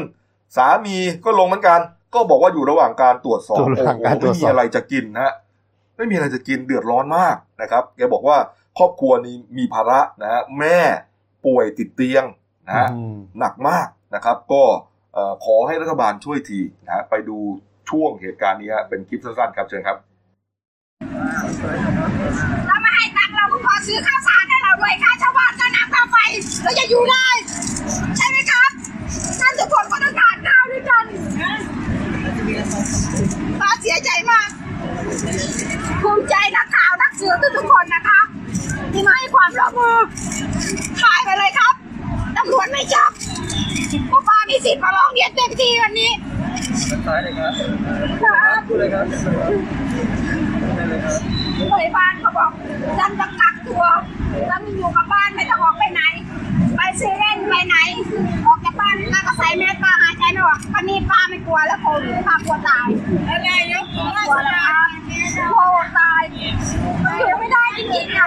สามีก็ลงเหมือนกัน ก็บอกว่าอยู่ระหว่างการตรวจสอบอยู่ระหว่างการตรไม่วจสอบมีอะไรจะกินนะฮะไม่มีอะไรจะกินเดือดร้อนมากนะครับแกบอกว่าครอบครัวนี้มีภาระนะฮะแม่ป่วยติดเตียงนะฮะอืมหนักมากนะครับ ก็เอ่อ ขอให้รัฐบาลช่วยทีนะฮะไปดูช่วงเหตุการณ์นี้ฮะเป็นคลิปสั้นๆครับเชิญครับเราไม่ให้ตังเราก็ขอซื้อข้าวสารให้เราด้วยค่าชาวบ้านค่าน้ำค่าไฟเราจะอยู่ได้ใช่ไหมครับท่านทุกคนก็ต้องการข้าวด้วยกันป้าเสียใจมากภูมิใจนักข่าวนักสื่อทุกๆคนนะคะ ที่มาให้ความร่วมมือถ่ายไปเลยครับ ตำรวจไม่จับพวกป้ามีสิทธิ์มาร้องเรียนเต็มที่วันนี้ซ้ายเลยครับครับพูดเลยครับผู้ใหญ่บ้านเขาบอกฉันต้องกักตัวแล้วมีอยู่กับบ้านไม่ต้องออกไปไหน ไปเซเว่นไปไหน ออกจากบ้านป้าก็ใส่แมสป้าหายใจไม่ออกตอนนี้ป้าไม่กลัวแล้วโควิดป้ากลัวตายอะไรยกกลัวแล้วกลัวตายอยู่ไม่ได้จริงๆอะ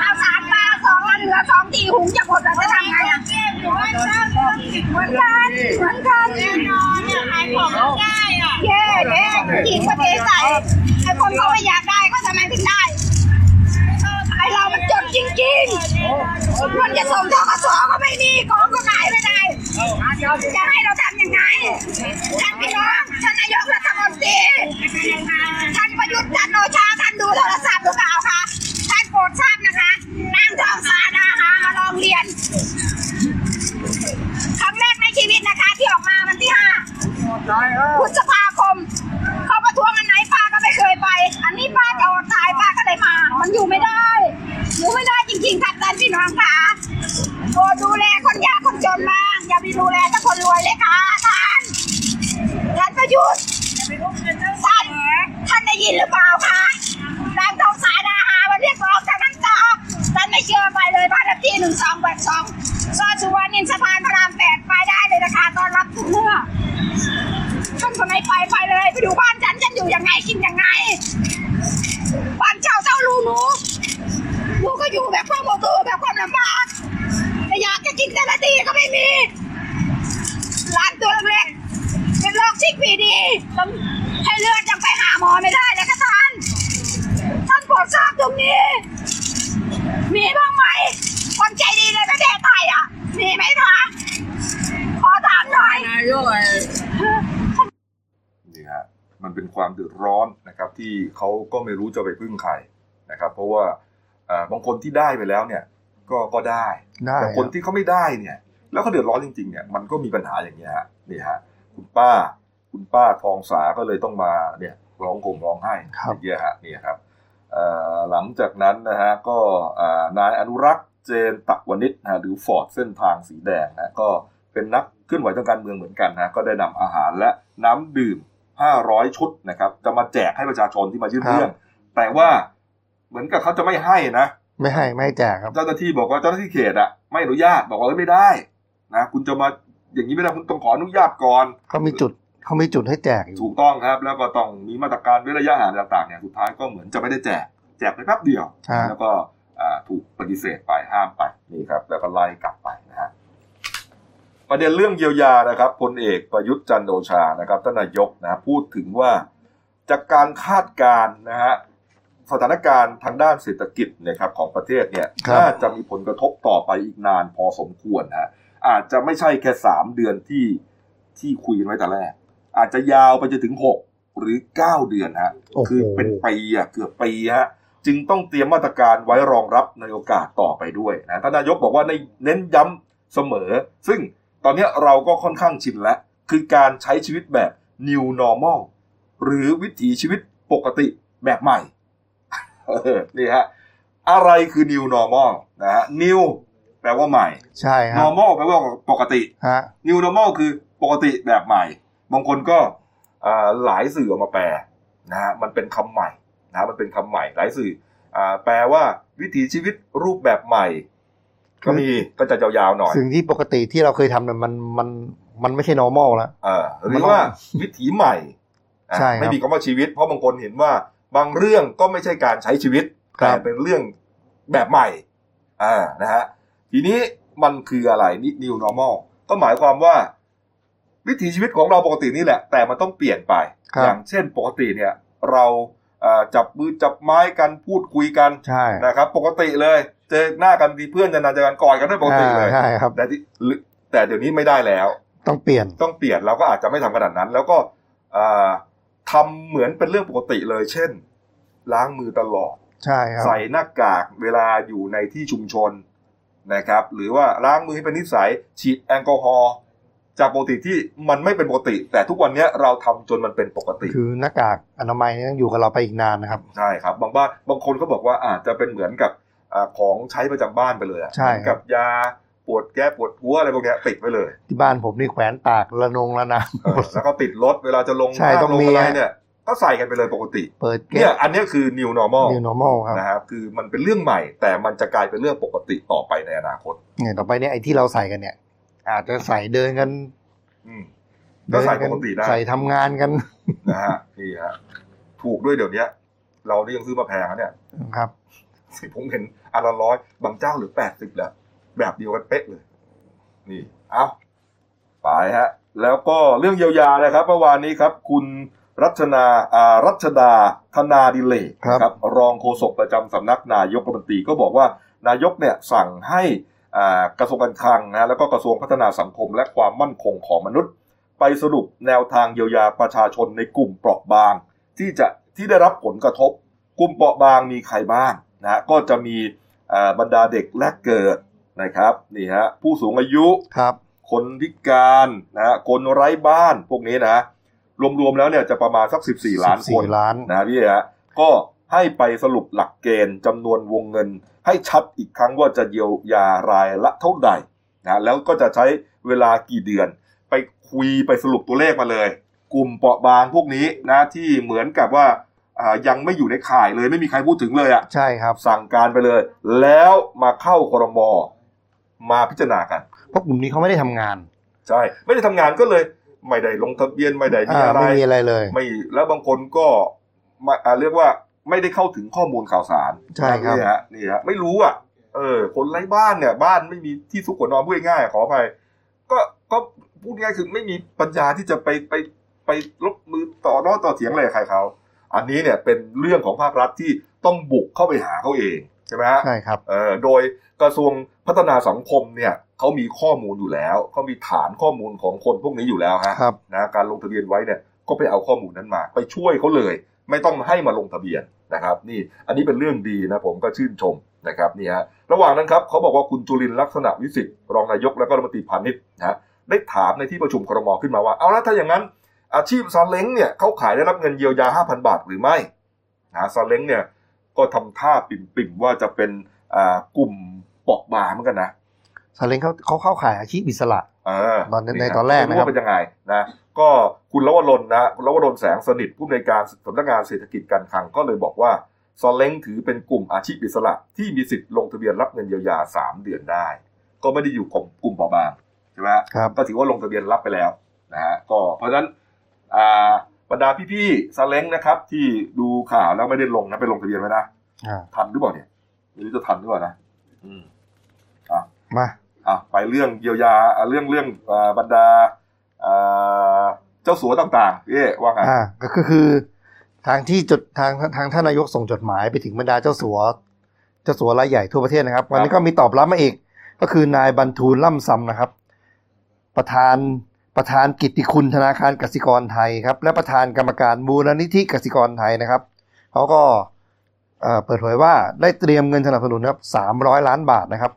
เอาสารป้า สองล้วเหลือสองตีหุงจะหมดแล้วจะทำไงอะเหมือนกันเหมือนกันเหมือนกันแน่นอนเนี่ยขายของไม่ได้อะเย่เย่จริงก็เทใส่ไอ้คนเขาไม่อยากได้ก็ทำไมถึงได้ไอ้เรามันจนจริงๆมันจะส่งทกสก็ไม่มีของก็ขายไม่ได้จะให้เราทำยังไงท่านพี่น้องท่านนายกรัฐมนตรีท่านประยุทธ์จันโอชาท่านดูโทรศัพท์หรือเปล่าคะ ดทราบนะคะนางทองสาดาหามาลองเรียนครั้งแรกในชีวิตนะคะ ที่ออกมาวันที่ห้าพฤษภาคม เขาประท้วงอันไหนป้าก็ไม่เคยไป อันนี้ป้าจะอดตายป้าก็เลยมา มันอยู่ไม่ได้อยู่ไม่ได้จริงๆครับท่านพี่น้องค่ะโปรดดูแลคนยากคนจนบ้างอย่าไปดูแลแต่คนรวยเลยค่ะท่านท่านประยุทธ์ท่านท่านได้ยินหรือเปล่าคะ นางทองสายนาหามาเรียกร้องจากน้ำตาท่านไม่เชื่อไปเลยบ้านเลขที่หนึ่งสองแปดสองซอยสุวรรณนินสะพานพระรามแปดไปได้เลยนะคะตอนรับทุกเมื่อท่านคนไหนไปไปเลยไปดูบ้านฉันฉันอยู่ยังไงกินยังไงบ้านเช่าเช่ารูหนูหนูก็อยู่แบบความอดทนแบบความลำบากแต่อยากจะกินแต่ละทีก็ไม่มีร้านตัวเล็กเป็นโรคชิกพีดีให้เลือดยังไปหาหมอไม่ได้เลยค่ะท่าน ท่านโปรดทราบตรงนี้ มีบ้างไหม คนใจดีในประเทศไทยอะ มีไหมคะ ขอถามหน่อยนี่ฮะมันเป็นความเดือดร้อนนะครับ ที่เขาก็ไม่รู้จะไปพึ่งใครนะครับ เพราะว่าอ่าบางคนที่ได้ไปแล้วเนี่ย ก็ก็ได้ได้แต่คนที่เขาไม่ได้เนี่ย แล้วเขาเดือดร้อนจริง ๆ เนี่ยมันก็มีปัญหาอย่างนี้ยฮะนี่ฮะคุณป้า คุณป้าทองสาก็เลยต้องมาเนี่ยร้องห่มร้องไห้ครับอย่างเงี้ยฮะนี่ครับเอ่อ หลังจากนั้นนะฮะก็อ่านายอนุรักษ์เจนตะวนิชนะฮะหรือฟอร์ดเส้นทางสีแดงนะก็เป็นนักเคลื่อนไหวทางการเมืองเหมือนกันนะก็ได้นำอาหารและน้ำดื่ม 500 ชุดนะครับ จะมาแจกให้ประชาชนที่มายื่นเรื่อง แต่ว่าเหมือนกับเขาจะไม่ให้นะไม่ให้ไม่ให้แจกครับเจ้าหน้าที่บอกว่าเจ้าหน้าที่เขตอะไม่อนุญาตบอกว่าเอ้ยไม่ได้นะคุณจะมาอย่างนี้ไม่ได้คุณต้องขออนุญาตก่อนเขามีจุด เขามีจุดให้แจกอยู่ถูกต้องครับ แล้วก็ต้องมีมาตรการเว้นระยะห่างต่างๆเนี่ยสุดท้ายก็เหมือนจะไม่ได้แจก แจกไปแป๊บเดียวฮะแล้วก็อ่าถูกปฏิเสธไปห้ามไปนี่ครับ แล้วก็ไล่กลับไปนะฮะประเด็นเรื่องเยียวยานะครับพลเอกประยุทธ์จันทร์โอชานะครับท่านนายกนะพูดถึงว่าจากการคาดการณ์นะฮะสถานการณ์ทางด้านเศรษฐกิจเนี่ยครับของประเทศเนี่ยครับน่าจะมีผลกระทบต่อไปอีกนานพอสมควรนะฮะอาจจะไม่ใช่แค่สามเดือนที่ที่คุยกันไว้แต่แรก อาจจะยาวไปจนถึงหกหรือเก้าเดือนฮะโอ้โหคือเป็นปีอะเกือบปีฮะจึงต้องเตรียมมาตรการไว้รองรับในโอกาสต่อไปด้วยนะท่านนายกบอกว่าในเน้นย้ำเสมอ ซึ่งตอนเนี้ยเราก็ค่อนข้างชินแล้ว คือการใช้ชีวิตแบบ new normal หรือวิถีชีวิตปกติแบบใหม่เออนี่ฮะอะไรคือ new normal นะฮะ new แปลว่าใหม่ ใช่ครับ normal แปลว่าปกติฮะ New Normal คือปกติแบบใหม่ บางคนก็อ่าหลายสื่อออกมาแปลนะฮะมันเป็นคำใหม่นะฮะมันเป็นคำใหม่หลายสื่ออ่าแปลว่าวิถีชีวิตรูปแบบใหม่ ก็มีก็จะยาวๆหน่อยสิ่งที่ปกติที่เราเคยทำเนี่ยมันมันมันไม่ใช่ normal แล้วเออหรือว่าวิถีใหม่อะใช่ครับไม่มีคำว่าชีวิต เพราะบางคนเห็นว่าบางเรื่องก็ไม่ใช่การใช้ชีวิตครับแต่เป็นเรื่องแบบใหม่อ่านะฮะทีนี้มันคืออะไรนี่ new normal ก็หมายความว่า วิถีชีวิตของเราปกตินี่แหละ แต่มันต้องเปลี่ยนไปครับอย่างเช่นปกติเนี่ยเราเอ่อจับมือจับไม้กันพูดคุยกันใช่นะครับ ปกติเลยเจอหน้ากันทีเพื่อนนานๆเจอกันกอดกันได้ปกติเลยใช่ครับแต่ที่แต่เดี๋ยวนี้ไม่ได้แล้ว ต้องเปลี่ยนต้องเปลี่ยนเราก็อาจจะไม่ทำขนาดนั้น แล้วก็อ่าทำเหมือนเป็นเรื่องปกติเลย เช่น ล้างมือตลอดใช่ครับใส่หน้ากากเวลาอยู่ในที่ชุมชนนะครับ หรือว่าล้างมือให้เป็นนิสัยฉีดแอลกอฮอล์ จากปกติที่มันไม่เป็นปกติ แต่ทุกวันเนี้ยเราทำจนมันเป็นปกติ คือหน้ากากอนามัยเนี่ยต้องอยู่กับเราไปอีกนานนะครับใช่ครับ บางบ้านบางคนก็บอกว่าอาจจะเป็นเหมือนกับอาของใช้ประจำบ้านไปเลยอะใช่เหมือนกับยาปวดแก้ปวดหัวอะไรพวกเนี้ยติดไว้เลย ที่บ้านผมนี่แขวนตากระนงระนาเออแล้วก็ติดรถเวลาจะลงใช่บ้านต้องลงมีอะไรฮะเนี่ยก็ใส่กันไปเลยปกติ เปิดเก็เนี่ยบอันเนี้ยคือ new normal new normal ครับนะครับคือมันเป็นเรื่องใหม่ แต่มันจะกลายเป็นเรื่องปกติต่อไปในอนาคตเนี่ยต่อไปเนี่ยไอ้ที่เราใส่กันเนี่ย อาจจะใส่เดินกันอืมก็ใส่ปกติได้ใส่ทำงานกันนะฮะนี่ฮะถูกด้วยเดี๋ยวเนี้ยเรานี่ยังซื้อมาแพงนะเนี่ยครับผมเห็นอันละร้อยบางเจ้าหรือแปดสิบแล้วแบบเดียวกันเป๊ะเลย นี่ เอาไปฮะ แล้วก็เรื่องเยียวยานะครับเมื่อวานนี้ครับ คุณรัชนาอ่ารัชดาธนาดิเลกครับนะครับรองโฆษกประจำสำนักนายกรัฐมนตรีก็บอกว่านายกเนี่ยสั่งให้อ่า กระทรวงการคลังนะแล้วก็กระทรวงพัฒนาสังคม และความมั่นคงของมนุษย์ ไปสรุปแนวทางเยียวยาประชาชนในกลุ่มเปราะบาง ที่จะที่ได้รับผลกระทบ กลุ่มเปราะบางมีใครบ้างนะฮะก็จะมีอ่าบรรดาเด็กแรกเกิดนะครับนี่ฮะผู้สูงอายุครับคนพิการนะฮะคนไร้บ้านพวกนี้นะรวมๆแล้วเนี่ยจะประมาณสัก 14 ล้านคน14ล้านนะพี่ฮะก็ให้ไปสรุปหลักเกณฑ์จำนวนวงเงิน ให้ชัดอีกครั้งว่าจะเยียวยารายละเท่าใดนะแล้วก็จะใช้เวลากี่เดือน ไปคุยไปสรุปตัวเลขมาเลย กลุ่มเปราะบางพวกนี้นะที่เหมือนกับว่าอ่ายังไม่อยู่ในข่ายเลยไม่มีใครพูดถึงเลยอะใช่ครับสั่งการไปเลย แล้วมาเข้าครมมาพิจารณากัน เพราะกลุ่มนี้เขาไม่ได้ทำงาน ใช่ ไม่ได้ทำงานก็เลย ไม่ได้ลงทะเบียนไม่ได้มีอ่าอะไรไม่มีอะไรเลย ไม่แล้วบางคนก็มาอ่าเรียกว่า ไม่ได้เข้าถึงข้อมูลข่าวสารใช่ครับนี่ฮะนี่ฮะไม่รู้อะ เออ คนไร้บ้านเนี่ย บ้านไม่มีที่ซุกหัวนอนพูดง่ายๆขออภัยก็ก็พูดง่ายคือไม่มีปัญญาที่จะไปไปไปลบมือต่อน้อต่อเถียงอะไรกับใครเขาอันนี้เนี่ยเป็นเรื่องของภาครัฐที่ต้องบุกเข้าไปหาเขาเองใช่ไหมฮะใช่ครับเออโดยกระทรวงพัฒนาสังคมเนี่ยเขามีข้อมูลอยู่แล้วเขามีฐานข้อมูลของคนพวกนี้อยู่แล้วฮะครับนะการลงทะเบียนไว้เนี่ยก็ไปเอาข้อมูลนั้นมา ไปช่วยเขาเลย ไม่ต้องให้มาลงทะเบียนนะครับ นี่อันนี้เป็นเรื่องดีนะผมก็ชื่นชมนะครับนี่ฮะระหว่างนั้นครับเขาบอกว่าคุณจุลินทร์ลักษณะวิสิทธิ์รองนายกและก็รัฐมนตรีพาณิชย์นะฮะได้ถามในที่ประชุมครมขึ้นมาว่าเอาละถ้าอย่างนั้น อาชีพซาเล้งเนี่ยเขาขายได้รับเงินเยียวยา 5,000 บาทหรือไม่นะซาเล้งเนี่ยก็ทำท่าปิ่มๆว่าจะเป็นอ่ากลุ่มเปราะบางเหมือนกันนะซาเล้งเขาเขาเข้าขายอาชีพอิสระเออตอนในฮะตอนแรกนะครับไม่ว่าเป็นยังไงนะ ก็คุณลวรนนะคุณลวรนแสงสนิทผู้อำนวยการสำนักงานเศรษฐกิจการคลังก็เลยบอกว่าซอลเล้งถือเป็นกลุ่มอาชีพอิสระที่มีสิทธิ์ลงทะเบียนรับเงินเยียวยา 3 เดือนได้ ก็ไม่ได้อยู่กลุ่มกลุ่มเปราะบางใช่ไหมฮะครับก็ถือว่าลงทะเบียนรับไปแล้วนะฮะก็เพราะฉะนั้นอ่าบรรดาพี่ๆซาเล้งนะครับ ที่ดูข่าวแล้วไม่ได้ลงนะไปลงทะเบียนไว้นะอ่าทันหรือเปล่าเนี่ยไม่รู้จะทันหรือเปล่านะอืมมาอะไปเรื่องเยียวยาอะเรื่องเรื่องอ่าบรรดาอ่า เจ้าสัวต่างๆพี่เอ๊ว่าไงอ่าก็คือทางที่จดทางทางท่านนายกส่งจดหมายไปถึงบรรดาเจ้าสัวเจ้าสัวรายใหญ่ทั่วประเทศนะครับ วันนี้ก็มีตอบรับมาอีก ก็คือนายบรรทูลล่ำซำนะครับ ประธานประธานกิตติคุณธนาคารกสิกรไทยครับ และประธานกรรมการมูลนิธิกสิกรไทยนะครับเขาก็เอ่อเปิดเผยว่าได้เตรียมเงินสนับสนุนครับสามร้อยล้านบาทนะครับ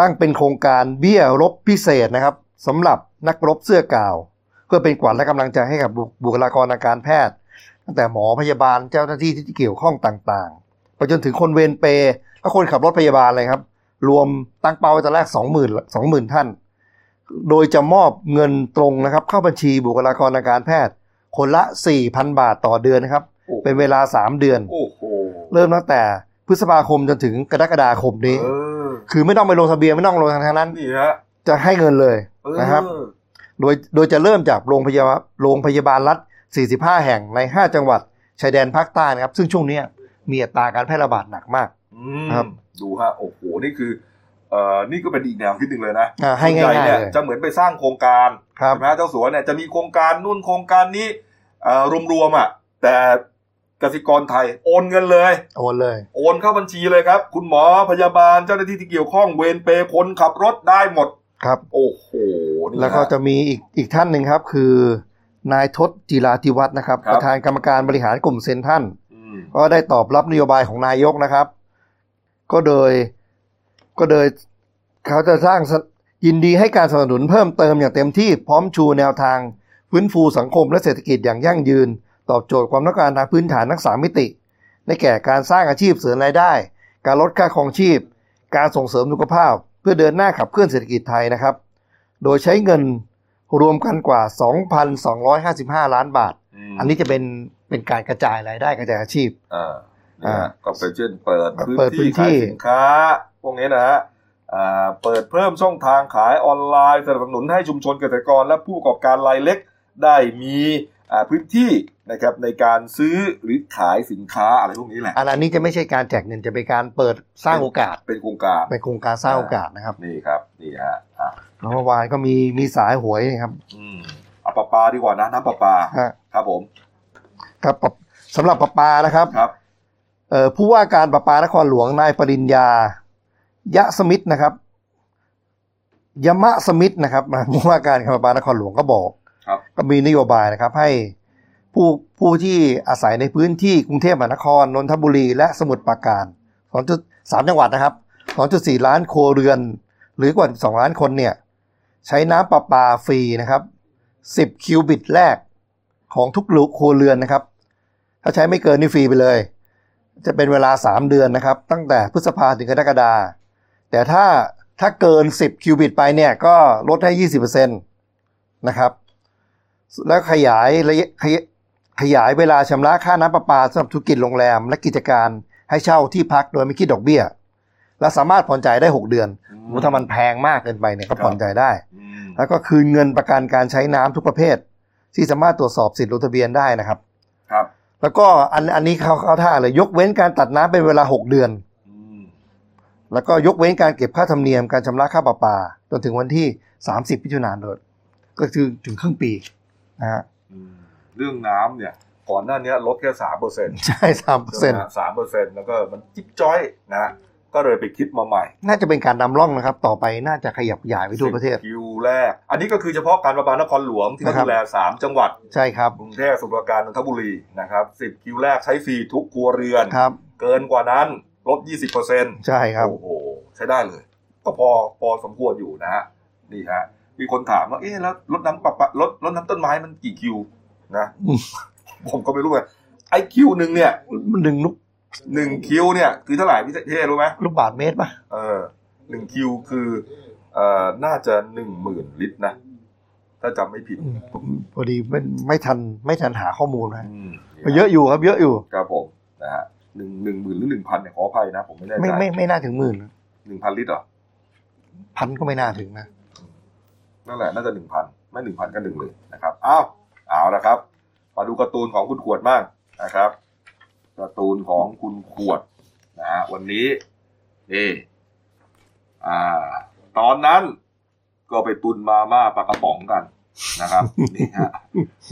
ตั้งเป็นโครงการเบี้ยรบพิเศษนะครับสำหรับ นักรบเสื้อกาว เพื่อเป็นขวัญและกำลังใจให้กับบุบุคลากรทางการแพทย์ ตั้งแต่หมอพยาบาลเจ้าหน้าที่ที่เกี่ยวข้องต่างๆ ไปจนถึงคนเวรเปรย์และคนขับรถพยาบาลเลยครับ รวมตั้งเป้าไว้ตอนแรกสองหมื่นสองหมื่นท่าน โดยจะมอบเงินตรงนะครับ เข้าบัญชีบุคลากรทางการแพทย์ คนละ 4,000 บาทต่อเดือนนะครับโอ้เป็นเวลา 3 เดือนโอ้โหเริ่มตั้งแต่พฤษภาคมจนถึงกรกฎาคมนี้เออคือไม่ต้องไปลงทะเบียนไม่ต้องลงทางนั้นนี่ฮะ จะให้เงินเลยเออนะครับ โดยโดยจะเริ่มจากโรงพยาบาลโรงพยาบาลรัฐ 45 แห่งใน 5 จังหวัดชายแดนภาคใต้นะครับ ซึ่งช่วงเนี้ยมีอัตราการแพร่ระบาดหนักมากอืมครับ ดูฮะโอ้โหนี่คือเอ่อนี่ก็เป็นอีกแนวคิดหนึ่งเลยนะอ่าให้ส่วนง่ายญ่ๆเนี่ยเลยจะเหมือนไปสร้างโครงการครับใช่ไหมฮะเจ้าสัวเนี่ยจะมีโครงการนู่นโครงการนี้เอ่อรวมๆอะ แต่กสิกรไทยโอนเงินเลย โอนเลย โอนเข้าบัญชีเลยครับ คุณหมอพยาบาลเจ้าหน้าที่ที่เกี่ยวข้องเวรเปรย์คนขับรถได้หมด ครับ โอ้โหนี่แล้วก็ฮะจะมีอีกอีกท่านหนึ่งครับ คือนายทศจิราธิวัฒน์นะครับครับประธานกรรมการบริหารกลุ่มเซนทรันอืมก็ได้ตอบรับนโยบายของนายกนะครับ ก็โดยก็โดยเขาจะสร้างสยินดีให้การสนับสนุนเพิ่มเติมอย่างเต็มที่พร้อมชูแนวทางฟื้นฟูสังคมและเศรษฐกิจอย่างยั่งยืน ตอบโจทย์ความต้องการทางพื้นฐานทั้งสามมิติได้แก่การสร้างอาชีพเสริมรายได้ การลดค่าครองชีพ การส่งเสริมสุขภาพ เพื่อเดินหน้าขับเคลื่อนเศรษฐกิจไทยนะครับ โดยใช้เงินรวมกันกว่า 2,255 ล้านบาทมอันนี้จะเป็นเป็นการกระจายรายได้กระจายอาชีพอ่าอ่าอ่าก็เป็นเช่นเปิดพื้นเปิดพื้ที่นที่ขายสินค้า พวกนี้นะฮะอ่าเปิดเพิ่มช่องทางขายออนไลน์สนับสนุนให้ชุมชนเกษตรกรและผู้ประกอบการรายเล็ก ได้มีอ่า พื้นที่นะครับในการซื้อหรือขายสินค้าอะไรพวกนี้แหละอันนี้จะไม่ใช่การแจกเงินจะเป็นการเปิดสร้างโอกาสเป็นโครงการเป็นโครงการสร้างโอกาสนะครับนี่ครับนี่ฮะอ่าแล้วเมื่อวานก็มีมีสายหวยนะครับอืมเอาปลาปลาดีกว่านะน้ำปลาปลาฮะครับผม ครับปะสำหรับประปานะครับครับเอ่อผู้ว่าการประปานครหลวงนายปริญญา ยะสมิทธนะครับ ยมะสมิทธนะครับผู้ว่าการการประปานครหลวงก็บอกครับ ก็มีนโยบายนะครับให้ผู้ผู้ที่อาศัยในพื้นที่กรุงเทพมหานครนนทบุรีและสมุทรปราการ2.3จังหวัดนะครับ2.4ล้านครัวเรือน หรือกว่า12ล้านคนเนี่ยใช้น้ำประปาฟรีนะครับ10คิวบิตแรกของทุกลูกครัวเรือนนะครับ ถ้าใช้ไม่เกินนี่ฟรีไปเลย จะเป็นเวลา 3 เดือนนะครับ ตั้งแต่พฤษภาถึงกรกฎาแต่ถ้าถ้าเกิน 10 คิวบิตไปเนี่ยก็ลดให้ 20%นะครับ แล้วขยายระยะขยายขยายเวลาชำระค่าน้ำประปาสำหรับธุรกิจโรงแรม และกิจการให้เช่าที่พักโดยไม่คิดดอกเบี้ย และสามารถผ่อนจ่ายได้ 6 เดือนอืมโอ้ถ้ามันแพงมากเกินไปเนี่ยก็ผ่อนจ่ายได้อืมแล้วก็คืนเงินประกันการใช้น้ำทุกประเภท ที่สามารถตรวจสอบสิทธิ์ลงทะเบียนได้นะครับ ครับ แล้วก็อันอันนี้เขาเขาท่าเลยยกเว้นการตัดน้ำเป็นเวลา 6 เดือนอืมแล้วก็ยกเว้นการเก็บค่าธรรมเนียมการชำระค่าประปาจนถึงวันที่ 30มิถุนายนก็คือถึงครึ่งปี นะฮะอืมเรื่องน้ำเนี่ยก่อนหน้านี้ลดแค่สามเปอร์เซ็นต์ใช่สามเปอร์เซ็นต์สามเปอร์เซ็นต์แล้วก็มันจิ๊บจ้อยนะก็เลยไปคิดมาใหม่ น่าจะเป็นการนำร่องนะครับ ต่อไปน่าจะขยับขยายไปทั่วประเทศคิวแรก อันนี้ก็คือเฉพาะการประปานครหลวงที่เขานะครับดูแลสามจังหวัด ใช่ครับ กรุงเทพสมุทรปราการนนทบุรีนะครับสิบคิวแรกใช้ฟรีทุกครัวเรือนครับ เกินกว่านั้นลดยี่สิบเปอร์เซ็นต์ใช่ครับ โอ้โห ใช้ได้เลย ก็พอพอสมควรอยู่นะฮะ นี่ฮะ มีคนถามว่าเอ๊ะแล้วรถน้ำปะปะรถรถน้ำต้นไม้มันกี่คิวนะอืมผมก็ไม่รู้ไงไอคิวหนึ่งเนี่ยหนึ่งลูกหนึ่งคิวเนี่ยคือเท่าไหร่พี่เท่รู้ไหมลูกบาทเมตรป่ะเออหนึ่งคิวคือเอ่อน่าจะหนึ่งหมื่นลิตรนะถ้าจำไม่ผิดอืมผมพอดีไม่ไม่ทันไม่ทันหาข้อมูลนะอืมเยอะอยู่ครับเยอะอยู่ครับผมนะฮะหนึ่งหนึ่งหมื่นหรือหนึ่งพันเนี่ยขออภัยนะผมไม่แน่ใจไม่ไม่ไม่น่าถึงหมื่นหนึ่งพันลิตรเหรอพันก็ไม่น่าถึงนะ นั่นแหละน่าจะหนึ่งพันไม่หนึ่งพันก็หนึ่งหมื่นนะครับอ้าวเอาละครับ มาดูการ์ตูนของคุณขวดบ้างนะครับการ์ตูนของคุณขวดนะฮะวันนี้นี่อ่า ตอนนั้นก็ไปตุนมาม่าปลากระป๋องกันนะครับนี่ฮะ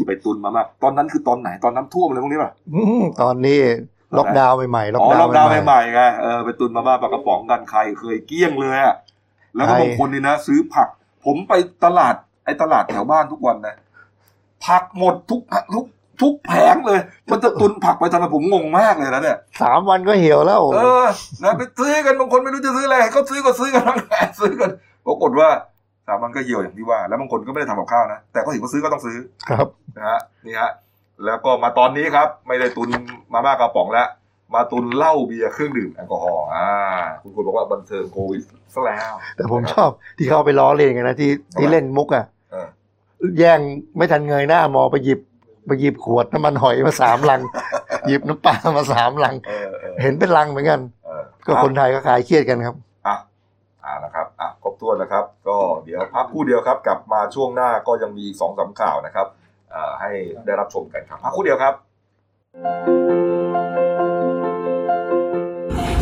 ไปตุนมาม่าตอนนั้นคือตอนไหนตอนน้ำท่วมอะไรพวกนี้ป่ะอืมตอนนี้ล็อกดาวน์ใหม่ๆล็อกอ๋อดาวล็อกน์ดาวน์ใหม่ใหม่ๆไงเออไปตุนมาม่าปลากระป๋องกันใครเคยเกลี้ยงเลยอะแล้วก็ใครบางคนนี่นะ ซื้อผัก ผมไปตลาดไอ้ตลาดแถวบ้านทุกวันนะผักหมดทุกทุกทุกแผงเลย มันจะตุนผักไปทำไมผมงงมากเลยนะเนี่ยสามวันก็เหี่ยวแล้ว เออนะไปซื้อกันบางคนไม่รู้จะซื้ออะไรก็ซื้อก็ซื้อกันทั้งแผงซื้อกันปรากฏว่าสามวันก็เหี่ยวอย่างที่ว่า แล้วบางคนก็ไม่ได้ทำกับข้าวนะแต่ก็เห็นว่าซื้อก็ต้องซื้อครับนะฮะนี่ฮะแล้วก็มาตอนนี้ครับ ไม่ได้ตุนมาม่ากระป๋องแล้ว มาตุนเหล้าเบียร์เครื่องดื่มแอลกอฮอล์อ่า คุณคุณบอกว่าบันเทิงโควิดซะแล้ว แต่ผมชอบที่เขาเอาไปล้อเล่นกันนะที่ที่เล่นมุกอะเออแย่งไม่ทันเงยหน้ามองไปหยิบไปหยิบขวดน้ำมันหอยมาสามลัง หยิบน้ำปลามาสามลังเออเอออเห็นเป็นลังเหมือนกันเออก็คนไทยก็คลายเครียดกันครับอะอ่านะครับอะครบถ้วนนะครับ ก็เดี๋ยวพักครู่เดียวครับ กลับมาช่วงหน้าก็ยังมีอีกสองสามข่าวนะครับอ่าให้ได้รับชมกันครับพักครู่เดียวครับ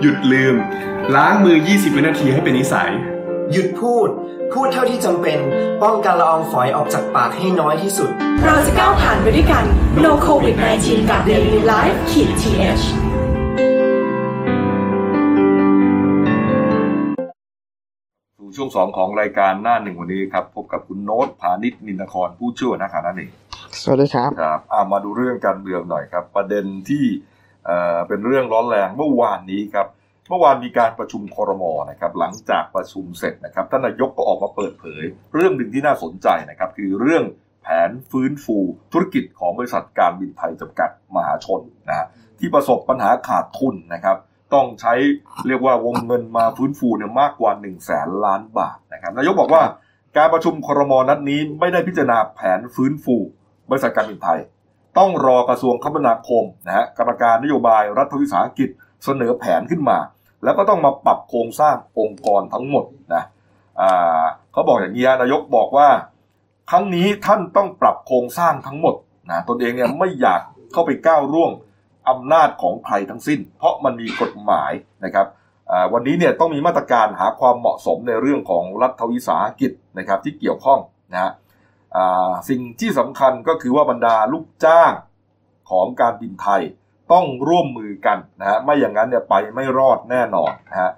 หยุดลืม ล้างมือ 20 วินาทีให้เป็นนิสัย หยุดพูด พูดเท่าที่จำเป็น ป้องกันละอองฝอยออกจากปากให้น้อยที่สุด เราจะก้าวผ่านไปด้วยกัน No COVID 19กับ Daily Life ขีด th สู่ช่วงสองของรายการหน้าหนึ่งวันนี้ครับ พบกับคุณโน้ตผานิชนินทครผู้ช่วยนักข่าวนั่นเองสวัสดีครับครับอ่ามาดูเรื่องการเมืองหน่อยครับ ประเด็นที่ เป็นเรื่องร้อนแรงเมื่อวานนี้ครับเมื่อวานมีการประชุมคอรมอนะครับหลังจากประชุมเสร็จนะครับท่านนายกก็ออกมาเปิดเผย เรื่องหนึ่งที่น่าสนใจนะครับคือเรื่องแผนฟื้นฟูธุรกิจของบริษัทการบินไทยจำกัดมหาชนนะฮะที่ประสบปัญหาขาดทุนนะครับต้องใช้เรียกว่าวงเงินมาฟื้นฟูเนี่ยมากกว่า1นึ่งแสนล้านบาทนะครับนายกบอกว่าการประชุมครมนัดนี้ไม่ได้พิจารณาแผนฟื้นฟูบริษัทการบินไทย ต้องรอกระทรวงคมนาคมนะฮะกรรมการนโยบายรัฐวิสาหกิจเสนอแผนขึ้นมา แล้วก็ต้องมาปรับโครงสร้างองค์กรทั้งหมดนะเขาบอกอย่างนี้นายกบอกว่า ครั้งนี้ท่านต้องปรับโครงสร้างทั้งหมดนะตนเองเนี่ยไม่อยากเข้าไปก้าวร่วงอำนาจของใครทั้งสิ้น เพราะมันมีกฎหมายนะครับวันนี้เนี่ยต้องมีมาตรการหาความเหมาะสมในเรื่องของรัฐวิสาหกิจนะครับที่เกี่ยวข้องนะฮะ สิ่งที่สำคัญก็คือว่าบรรดาลูกจ้างของการบินไทยต้องร่วมมือกันนะฮะไม่อย่างนั้นเนี่ยไปไม่รอดแน่นอนนะฮะ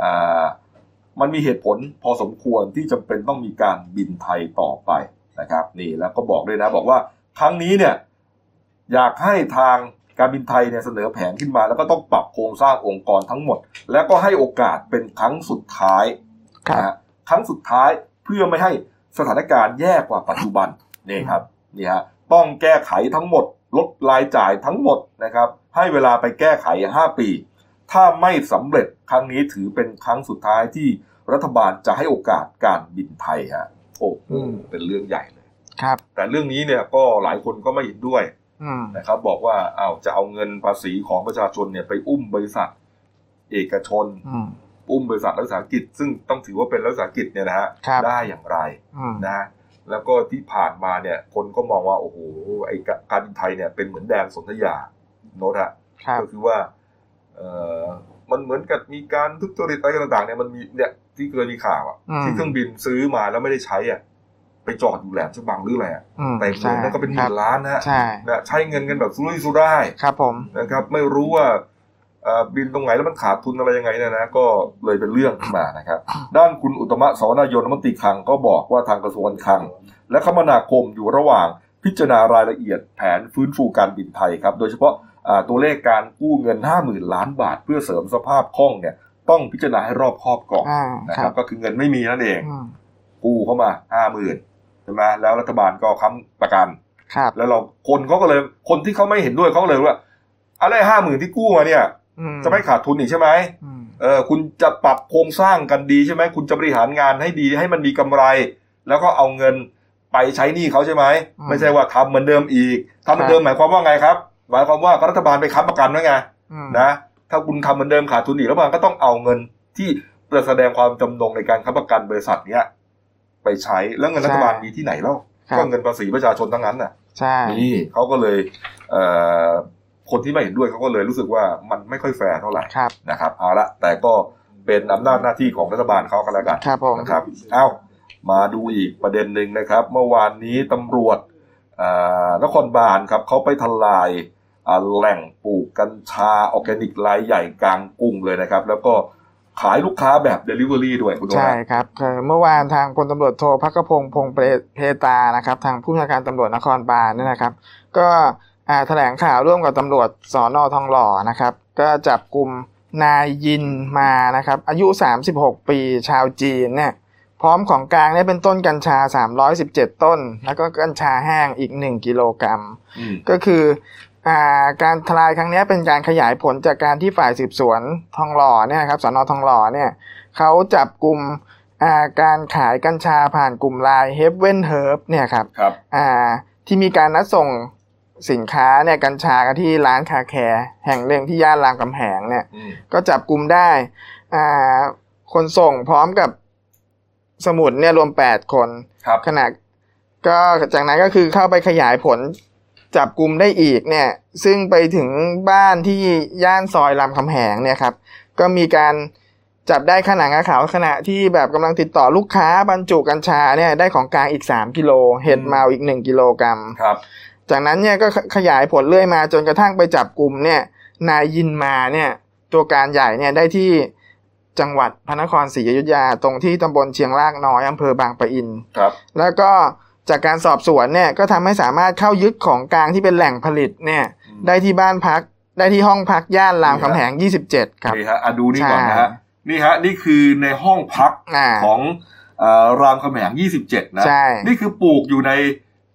อ่ามันมีเหตุผลพอสมควรที่จำเป็นต้องมีการบินไทยต่อไปนะครับนี่แล้วก็บอกด้วยนะบอกว่าครั้งนี้เนี่ยอยากให้ทางการบินไทยเนี่ยเสนอแผนขึ้นมา แล้วก็ต้องปรับโครงสร้างองค์กรทั้งหมด แล้วก็ให้โอกาสเป็นครั้งสุดท้ายนะฮะครั้งสุดท้ายเพื่อไม่ให้ สถานการณ์แย่กว่าปัจจุบันนี่ครับนี่ฮะต้องแก้ไขทั้งหมดลดรายจ่ายทั้งหมดนะครับ ให้เวลาไปแก้ไข 5 ปี ถ้าไม่สำเร็จครั้งนี้ถือเป็นครั้งสุดท้ายที่รัฐบาลจะให้โอกาสการบินไทยฮะโอ้โหอืมเป็นเรื่องใหญ่เลยครับ แต่เรื่องนี้เนี่ยก็หลายคนก็ไม่เห็นด้วยอืมนะครับ บอกว่าอ้าวจะเอาเงินภาษีของประชาชนเนี่ยไปอุ้มบริษัท เอกชน อืมอุ้มบริษัทรัฐวิสาหกิจ ซึ่งต้องถือว่าเป็นรัฐวิสาหกิจเนี่ยนะฮะครับได้อย่างไรอืมนะแล้วก็ที่ผ่านมาเนี่ยคนก็มองว่าโอ้โหไอ้การบินไทยเนี่ยเป็นเหมือนแดนสนธยาโนตฮะครับก็คือว่าเออมันเหมือนกับมีการทุจริตอะไรต่างๆเนี่ยมันมีเนี่ยที่เคยมีข่าวอะอืมที่เครื่องบินซื้อมาแล้วไม่ได้ใช้อะไปจอดอยู่แหลมฉบังหรืออะไรอะอืมเต็มเลยแล้วก็เป็นหครัมื่บนล้านนะฮะใช่นะใช้เงินกันแบบสุรุ่ยสุร่ายครับผมนะครับ ไม่รู้ว่าเอ่อ บินตรงไหนแล้วมันขาดทุนอะไรยังไงเนี่ยนะก็เลยเป็นเรื่องขึ้นมานะครับ ด้านคุณอุตตมะสาวนายนรัฐมนตรีคลังก็บอกว่าทางกระทรวงการคลัง และคมนาคมอยู่ระหว่างพิจารณารายละเอียดแผนฟื้นฟูการบินไทยครับโดยเฉพาะอ่าตัวเลขการกู้เงิน 50,000 ล้านบาท เพื่อเสริมสภาพคล่องเนี่ยต้องพิจารณาให้รอบคอบก่อนอ่านะคครัรับบก็คือเงินไม่มีนั่นเองอืมกู้เข้ามา50,000ใช่ไหมแล้วรัฐบาลก็ค้ำประกันครับแล้วเราคนเขาก็เลยคนที่เขาไม่เห็นด้วยเขาก็เลยว่า อะไรห้าหมื่นที่กู้มาเนี่ยอืม จะไม่ขาดทุนอีกใช่ไหมอืมเออคุณจะปรับโครงสร้างกันดีใช่ไหมคุณจะบริหารงานให้ดีให้มันมีกำไร แล้วก็เอาเงินไปใช้หนี้เขาใช่ไหมไม่ใช่ว่าทำเหมือนเดิมอีกทำเหมือนเดิมหมายความว่าไงครับหมายความว่ารัฐบาลไปค้ำประกันไว้ไงอืมนะถ้าคุณทำเหมือนเดิมขาดทุนอีกแล้วมันก็ต้องเอาเงินที่แสดงความจำนงในการค้ำประกันบริษัทเนี้ยไปใช้แล้วเงินรัฐบาลมีที่ไหนเล่าครับก็เงินภาษีประชาชนทั้งนั้นน่ะใช่นี่เขาก็เลยเอ่อ คนที่ไม่เห็นด้วยเขาก็เลยรู้สึกว่ามันไม่ค่อยแฟร์เท่าไหร่ครับนะครับ เอาละแต่ก็เป็นอำนาจหน้าที่ของรัฐบาลเขากันแล้วกันครับผมนะครับเอามาดูอีกประเด็นหนึ่งนะครับ เมื่อวานนี้ตำรวจอ่านครบาลครับเขาไปทลายอ่าแหล่งปลูกกัญชาออร์แกนิกรายใหญ่กลางกรุงเลยนะครับ แล้วก็ขายลูกค้าแบบ Delivery ด้วยคุณโดใช่นะครับคือเมื่อวานทางพลตำรวจโทพักกพงศ์พงศ์เพตานะครับ ทางผู้บัญชาการตำรวจนครบาลเนี่ยนะครับ ก็อ่า แถลงข่าวร่วมกับตำรวจสอนอทองหล่อนะครับ ก็จับกลุ่มนายยินมานะครับ อายุ 36 ปีชาวจีนเนี่ยพร้อมของกลางเนี่ยเป็นต้นกัญชา 317 ต้น แล้วก็กัญชาแห้งอีก 1 กิโลกรัมอืมก็คืออ่าการทลายครั้งเนี้ยเป็นการขยายผลจากการที่ฝ่ายสืบสวนทองหล่อเนี่ยครับสนทองหล่อเนี่ยเขาจับกลุ่มอ่าการขายกัญชาผ่านกลุ่มไลน์ Heaven Herb เนี่ยครับครับอ่าที่มีการนัดส่ง สินค้าเนี่ยกัญชากันที่ร้านคาแคร์แห่งหนึ่งที่ย่านรามคำแหงเนี่ยอืมก็จับกลุ่มได้อ่าคนส่งพร้อมกับสมุนเนี่ยรวม8คนครับขณะก็จากนั้นก็คือเข้าไปขยายผลจับกลุ่มได้อีกเนี่ย ซึ่งไปถึงบ้านที่ย่านซอยรามคำแหงเนี่ยครับ ก็มีการจับได้ขนาดกระขาวขณะที่แบบกำลังติดต่อลูกค้าบรรจุกัญชาเนี่ยได้ของกลางอีก 3 กิโลเห็ดเมาอีก 1 กิโลกรัมครับ จากนั้นเนี่ยก็ขขยายผลเรื่อยมาจนกระทั่งไปจับกลุ่มเนี่ยนายยินมาเนี่ยตัวการใหญ่เนี่ยได้ที่จังหวัดพระนครศรีอยุธยา ตรงที่ตำบลเชียงรากน้อยอำเภอบางปะอินครับ แล้วก็จากการสอบสวนเนี่ยก็ทำให้สามารถเข้ายึดของกลางที่เป็นแหล่งผลิตเนี่ยได้ที่บ้านพักได้ที่ห้องพักย่านรามคำแหง 27 ครับนี่ฮะอะดูนี่ก่อนนะใช่ฮะนี่ฮะนี่คือในห้องพักอ่าของเอ่อรามคำแหง 27 นะใช่นี่คือปลูกอยู่ใน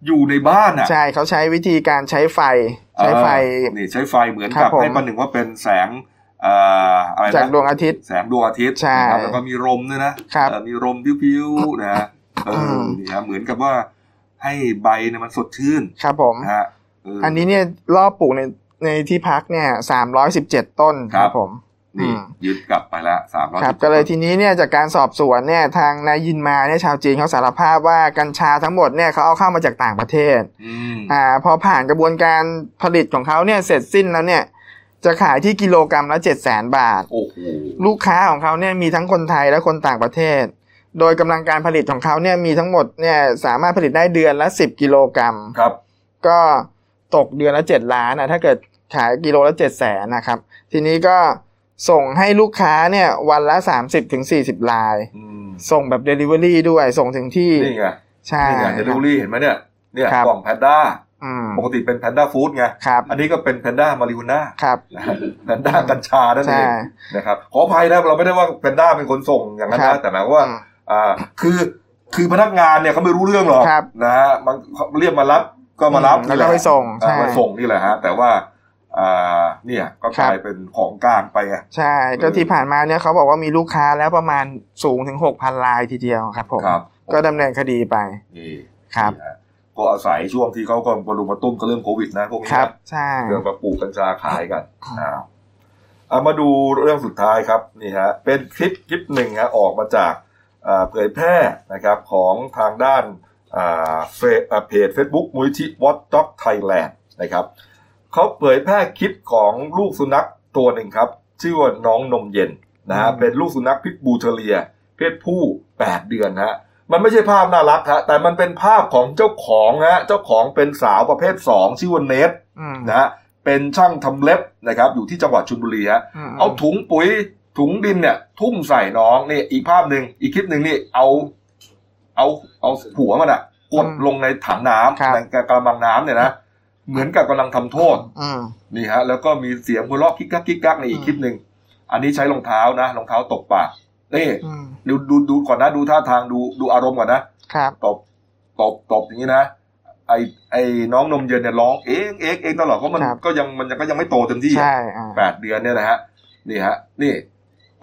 อยู่ในบ้านอะ ใช่เขาใช้วิธีการใช้ไฟ ใช้ไฟเออนี่ใช้ไฟเหมือนครักับบผมให้ประหนึ่งว่าเป็นแสงเอ่ออะไรนะจากดวงอาทิตย์ แสงดวงอาทิตย์ใช่นะครับแล้วก็มีลมด้วยนะครับเออมีลมพิ้วๆนะฮะเอออมนี่ฮะเหมือนกับว่าให้ใบเนี่ยมันสดชื่น ครับผมนะฮะเอันนี้เนี่ยรอบปลูกในในที่พักเนี่ย317ต้นครับผม นี่อืมยึดกลับไปแล้วสามร้อยครับก็เลยทีนี้เนี่ยจากการสอบสวนเนี่ยทางนายยินมาเนี่ยชาวจีนเขาสารภาพว่ากัญชาทั้งหมดเนี่ยเขาเอาเข้ามาจากต่างประเทศอืมอ่าพอผ่านกระบวนการผลิตของเขาเนี่ยเสร็จสิ้นแล้วเนี่ยจะขายที่กิโลกรรัมละ7 0 0 0 0 0บาทโอ้โหลูกค้าของเขาเนี่ยมีทั้งคนไทยและคนต่างประเทศ โดยกำลังการผลิตของเขาเนี่ยมีทั้งหมดเนี่ยสามารถผลิตได้เดือนละ10กิโลกรัมครับ ก็ตกเดือนละ7ล้านนะถ้าเกิดขายกิโลละ7 0 0 0 0นะครับ ทีนี้ก็ ส่งให้ลูกค้าเนี่ยวันละ30ถึง40ลาย อืมส่งแบบ Delivery ด้วยส่งถึงที่ นี่ไงใช่นี่ไงเดลิเวอรี่เห็นไหมเนี่ย เนี่ยครับ กล่องแพนด้าอืมปกติเป็นแพนด้าฟู้ดไง ครับอันนี้ก็เป็นแพนด้ามาริฮูน่าครับนะฮะแพนด้ากัญชานั่นเอใช่ งนะครับ ขออภัยนะเราไม่ได้ว่าแพนด้าเป็นคนส่งอย่างนั้นครันะบ แต่หมายความว่า อืม อ่าคือคือพนักงานเนี่ยเขาไม่รู้เรื่องหรอกครับนะฮะมันเขาเรียกมารับก็มารับอืมแล้วก็ไปส่งอ่าใช่มาส่งนี่แหละฮะแต่ว่า อ่าเนี่ยก็กลายเป็นของกลางไปไงใช่ก็ที่ผ่านมาเนี่ยเขาบอกว่ามีลูกค้าแล้วประมาณสูงถึง6,000ลายทีเดียวครับผมครับก็ดำเนินคดีไปนี่ครับนี่ฮะก็อาศัยช่วงที่เขาก็มารุมมาตุ้มกับเรื่องโควิดนะพวกนี้ครับนะใช่เรื่องมาปลูกกัญชาขายกันอ้าวเอามาดูเรื่องสุดท้ายครับนี่ฮะเป็นคลิปคลิปหนึ่งฮะออกมาจากอ่าเผยแพร่นะครับของทางด้านอ่าเฟซอ่าเพจ Facebook มูลที่ Watch Dog Thailand นะครับ เขาเผยแพร่คลิปของลูกสุนัขตัวหนึ่งครับ ชื่อว่าน้องนมเย็นนะฮะเป็นลูกสุนัขพิษบูเทเลีย เพศผู้ 8 เดือนฮะมันไม่ใช่ภาพน่ารักฮะแต่มันเป็นภาพของเจ้าของฮะเจ้าของเป็นสาวประเภท 2 ชื่อว่าเนทอืมนะฮะเป็นช่างทำเล็บนะครับอยู่ที่จังหวัดชลบุรีฮะมเอาถุงปุ๋ยถุงดินเนี่ย ทุ่มใส่น้องนี่อีกภาพหนึ่งอีกคลิปหนึ่งนี่เอา เอาเอาหัวมันอะกดลงในถังน้ำในกระมังน้ำเนี่ยนะ เหมือนกับกำลังทำโทษอืมนี่ฮะ แล้วก็มีเสียงหัวเราะกิ๊กกักกิ๊กกักในอีกคลิปหนึ่งอันนี้ใช้รองเท้านะรองเท้าตบปากนี่อืมดูดูดูก่อนนะดูท่าทางดูดูอารมณ์ก่อนนะครับตบตบตบอย่างนี้นะไอไอ้น้องนมเย็นเนี่ยร้องเองเองเองตลอดเพราะมันครับก็ยังมันยังก็ยังไม่โตเต็มที่อะใช่อ่าแปดเดือนเนี่ยนะฮะนี่ฮะ นี่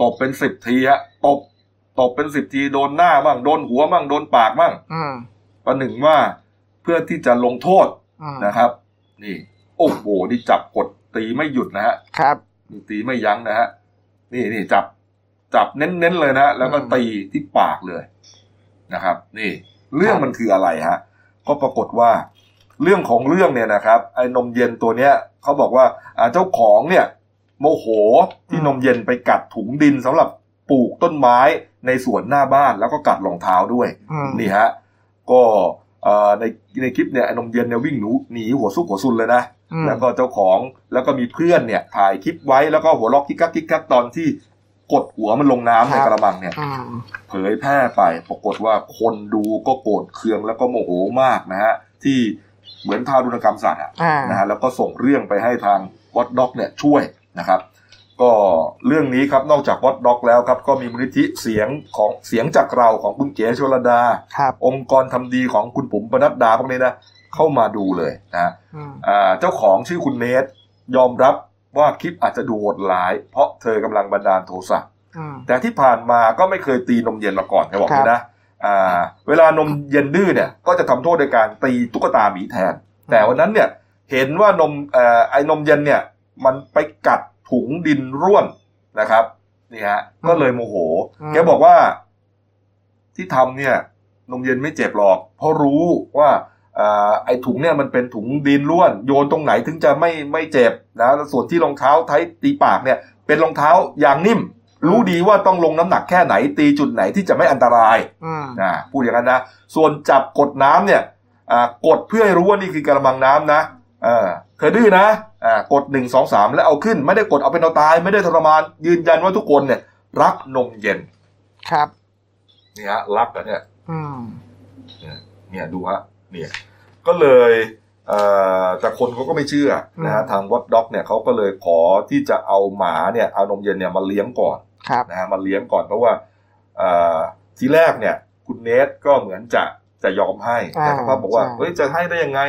ตบเป็นสิบทีฮะตบตบเป็นสิบทีโดนหน้าบ้างโดนหัวบ้างโดนปากบ้างอืมประหนึ่งว่าเพื่อที่จะลงโทษอืมนะครับ นี่โอ้โหนี่จับกดตีไม่หยุดนะฮะครับนี่ตีไม่ยั้งนะฮะนี่นี่จับจับเน้นๆเลยนะแล้วก็อืมตีที่ปากเลยนะครับ นี่ เรื่องมันคืออะไรฮะ ก็ปรากฏว่า เรื่องของเรื่องเนี่ยนะครับ ไอ้นมเย็นตัวเนี้ยเขาบอกว่าอ่าเจ้าของเนี่ย โมโหที่นมเย็นไปกัดถุงดินสำหรับปลูกต้นไม้ในสวนหน้าบ้านแล้วก็กัดรองเท้าด้วยอืมนี่ฮะ ก็เอ่อใน ในคลิปเนี่ยไอ้นมเย็นเนี่ยวิ่งหนูหนีหัวซุกหัวซุนเลยนะอืมแล้วก็เจ้าของแล้วก็มีเพื่อนเนี่ยถ่ายคลิปไว้แล้วก็หัวล็อกกิ๊กกักกิ๊กกักตอนที่กดหัวมันลงน้ำในกระมังเนี่ยอืมเผยแพร่ไปปรากฏว่าคนดูก็โกรธเคืองแล้วก็โมโหมากนะฮะที่เหมือนทารุณกรรมสัตว์อะอ่านะฮะแล้วก็ส่งเรื่องไปให้ทางวอตด็อกเนี่ยช่วยนะครับ ก็เรื่องนี้ครับนอกจากวอตด็อกแล้วครับ ก็มีมูลนิธิเสียงของเสียงจากเราของคุณเก๋ชลดาครับองค์กรทำดีของคุณปุ๋มปนัดดาพวกนี้นะเข้ามาดูเลยนะอืมอ่าเจ้าของชื่อคุณเนทยอมรับว่าคลิปอาจจะดูโหดร้าย เพราะเธอกำลังบันดาลโทสะอืมแต่ที่ผ่านมาก็ไม่เคยตีนมเย็นมาก่อนเขาบอกครับนี่นะอ่าเวลานมเย็นดื้อเนี่ยก็จะทำโทษโดยการตีตุ๊กตาหมีแทน แต่วันนั้นเนี่ยเห็นว่านมเอ่อไอ้นมเย็นเนี่ยมันไปกัด ถุงดินร่วนนะครับนี่ฮะก็เลยโมโหอืมแกบอกว่า ที่ทำเนี่ยนมเย็นไม่เจ็บหรอก เพราะรู้ว่าอ่าไอ้ถุงเนี่ยมันเป็นถุงดินร่วน โยนตรงไหนถึงจะไม่ไม่เจ็บนะแล้วส่วนที่รองเท้าไทยตีปากเนี่ย เป็นรองเท้ายางนิ่ม รู้ดีว่าต้องลงน้ำหนักแค่ไหน ตีจุดไหนที่จะไม่อันตรายอืมนะพูดอย่างนั้นนะส่วนจับกดน้ำเนี่ยอ่ากดเพื่อให้รู้ว่านี่คือกระมังน้ำนะเออเธอดื้อนะอ่ากดหนึ่งสองสามแล้วเอาขึ้น ไม่ได้กดเอาเป็นเอาตาย ไม่ได้ทรมาน ยืนยันว่าทุกคนเนี่ย รักนมเย็น ครับนี่ฮะรักอะเนี่ย อืมเนี่ยดูฮะเนี่ย ก็เลยเอ่อแต่คนเขาก็ไม่เชื่อนะฮะอืมทางวอตด็อกเนี่ยเขาก็เลยขอที่จะเอาหมาเนี่ยเอานมเย็นเนี่ยมาเลี้ยงก่อนครับนะฮะมาเลี้ยงก่อนเพราะว่าเอ่อทีแรกเนี่ย คุณเนทก็เหมือนจะจะยอมให้อ่าแต่เขาบอกว่าใช่เฮ้ยจะให้ได้ยังไง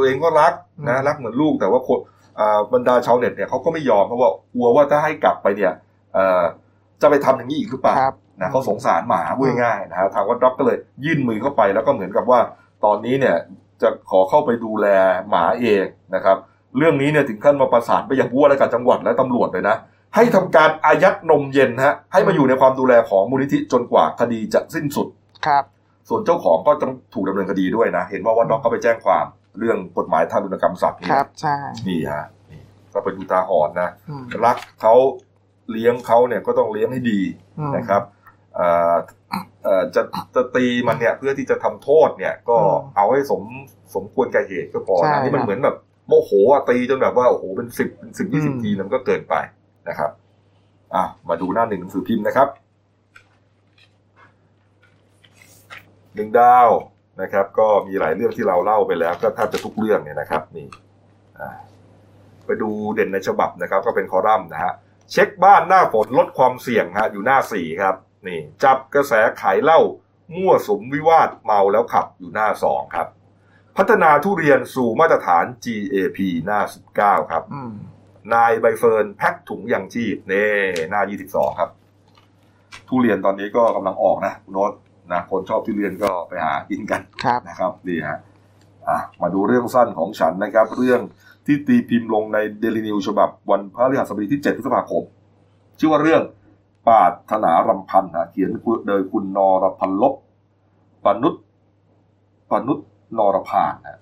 ตัวเองก็รักนะอืมรักเหมือนลูกแต่ว่าคนอ่าบรรดาชาวเน็ตเนี่ยเขาก็ไม่ยอมเพราะว่ากลัวว่าถ้าให้กลับไปเนี่ยเอ่อจะไปทำอย่างนี้อีกหรือเปล่าครับนะเขาสงสารหมาพูดง่ายๆนะฮะทางวัดด็อกก็เลยยื่นมือเข้าไปแล้วก็เหมือนกับว่าตอนนี้เนี่ยจะขอเข้าไปดูแลหมาเองนะครับ เรื่องนี้เนี่ยถึงขั้นมาประสานไปยังผู้ว่าราชการจังหวัดและตำรวจเลยนะให้ทำการอายัดนมเย็นฮะให้มาอยู่ในความดูแลของมูลนิธิจนกว่าคดีจะสิ้นสุดครับ ส่วนเจ้าของก็ต้องถูกดำเนินคดีด้วยนะ เห็นว่าวัดด็อกก็ไปแจ้งความ เรื่องกฎหมายทารุณกรรมสัตว์นี่ครับใช่นี่ฮะนี่ก็เป็นอุทาหรณ์นะอืมรักเขาเลี้ยงเขาเนี่ยก็ต้องเลี้ยงให้ดีอืมนะครับเอ่อเอ่อจะจะตีมันเนี่ยเพื่อที่จะทำโทษเนี่ย ก็อืมเอาให้สมสมควรแก่เหตุก็พอใช่นะนี่มันครับเหมือนแบบโมโหอะตีจนแบบว่าโอ้โหเป็นสิบเป็นสิบยี่สิบอืมทีมันก็เกินไปนะครับอะมาดูหน้าหนึ่งหนังสือพิมพ์นะครับหนึ่งดาว นะครับ ก็มีหลายเรื่องที่เราเล่าไปแล้ว ก็แทบจะทุกเรื่องเนี่ยนะครับนี่อ่าไปดูเด่นในฉบับนะครับ ก็เป็นคอลัมน์นะฮะเช็คบ้านหน้าฝนลดความเสี่ยงฮะอยู่หน้าสี่ครับ นี่ จับกระแสขายเหล้ามั่วสุมวิวาทเมาแล้วขับอยู่หน้าสองครับ พัฒนาทุเรียนสู่มาตรฐาน GAP หน้า 19 ครับอืมนายใบเฟิร์นแพ็คถุงยางชีพเน่หน้า 22 ครับ ทุเรียนตอนนี้ก็กำลังออกนะคุณโน้ต นะคนชอบทุเรียนก็ไปหากินกันครับนะครับนี่ฮะอะมาดูเรื่องสั้นของฉันนะครับ เรื่องที่ตีพิมพ์ลงในเดลินิวฉบับวันพฤหัสบดีที่ 7 พฤษภาคม ชื่อว่าเรื่องปาถนารำพันธ์นะเขียนโดยคุณนรพันลบปนุษปนุษนรพานนะ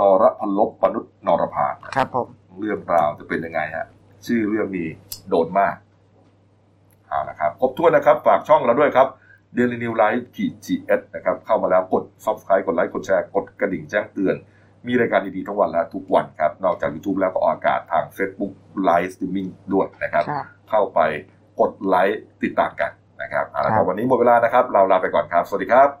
นรพันลบปนุษนรพานนะครับผมเรื่องราวจะเป็นยังไงฮะชื่อเรื่องนี้โดนมากเอาละครับครบถ้วนนะครับ ฝากช่องเราด้วยครับ Daily New Life ขีด GS นะครับเข้ามาแล้วกด Subscribe กดไลค์กดแชร์กดกระดิ่งแจ้งเตือน มีรายการดีๆทั้งวันและทุกวันครับ นอกจาก YouTube แล้วก็ออกอากาศทาง Facebook Live Streaming ด้วยนะครับครับ เข้าไปกดไลค์ติดตามกันนะครับเอาละคครัรับบวันนี้หมดเวลานะครับ เราลาไปก่อนครับ สวัสดีครับ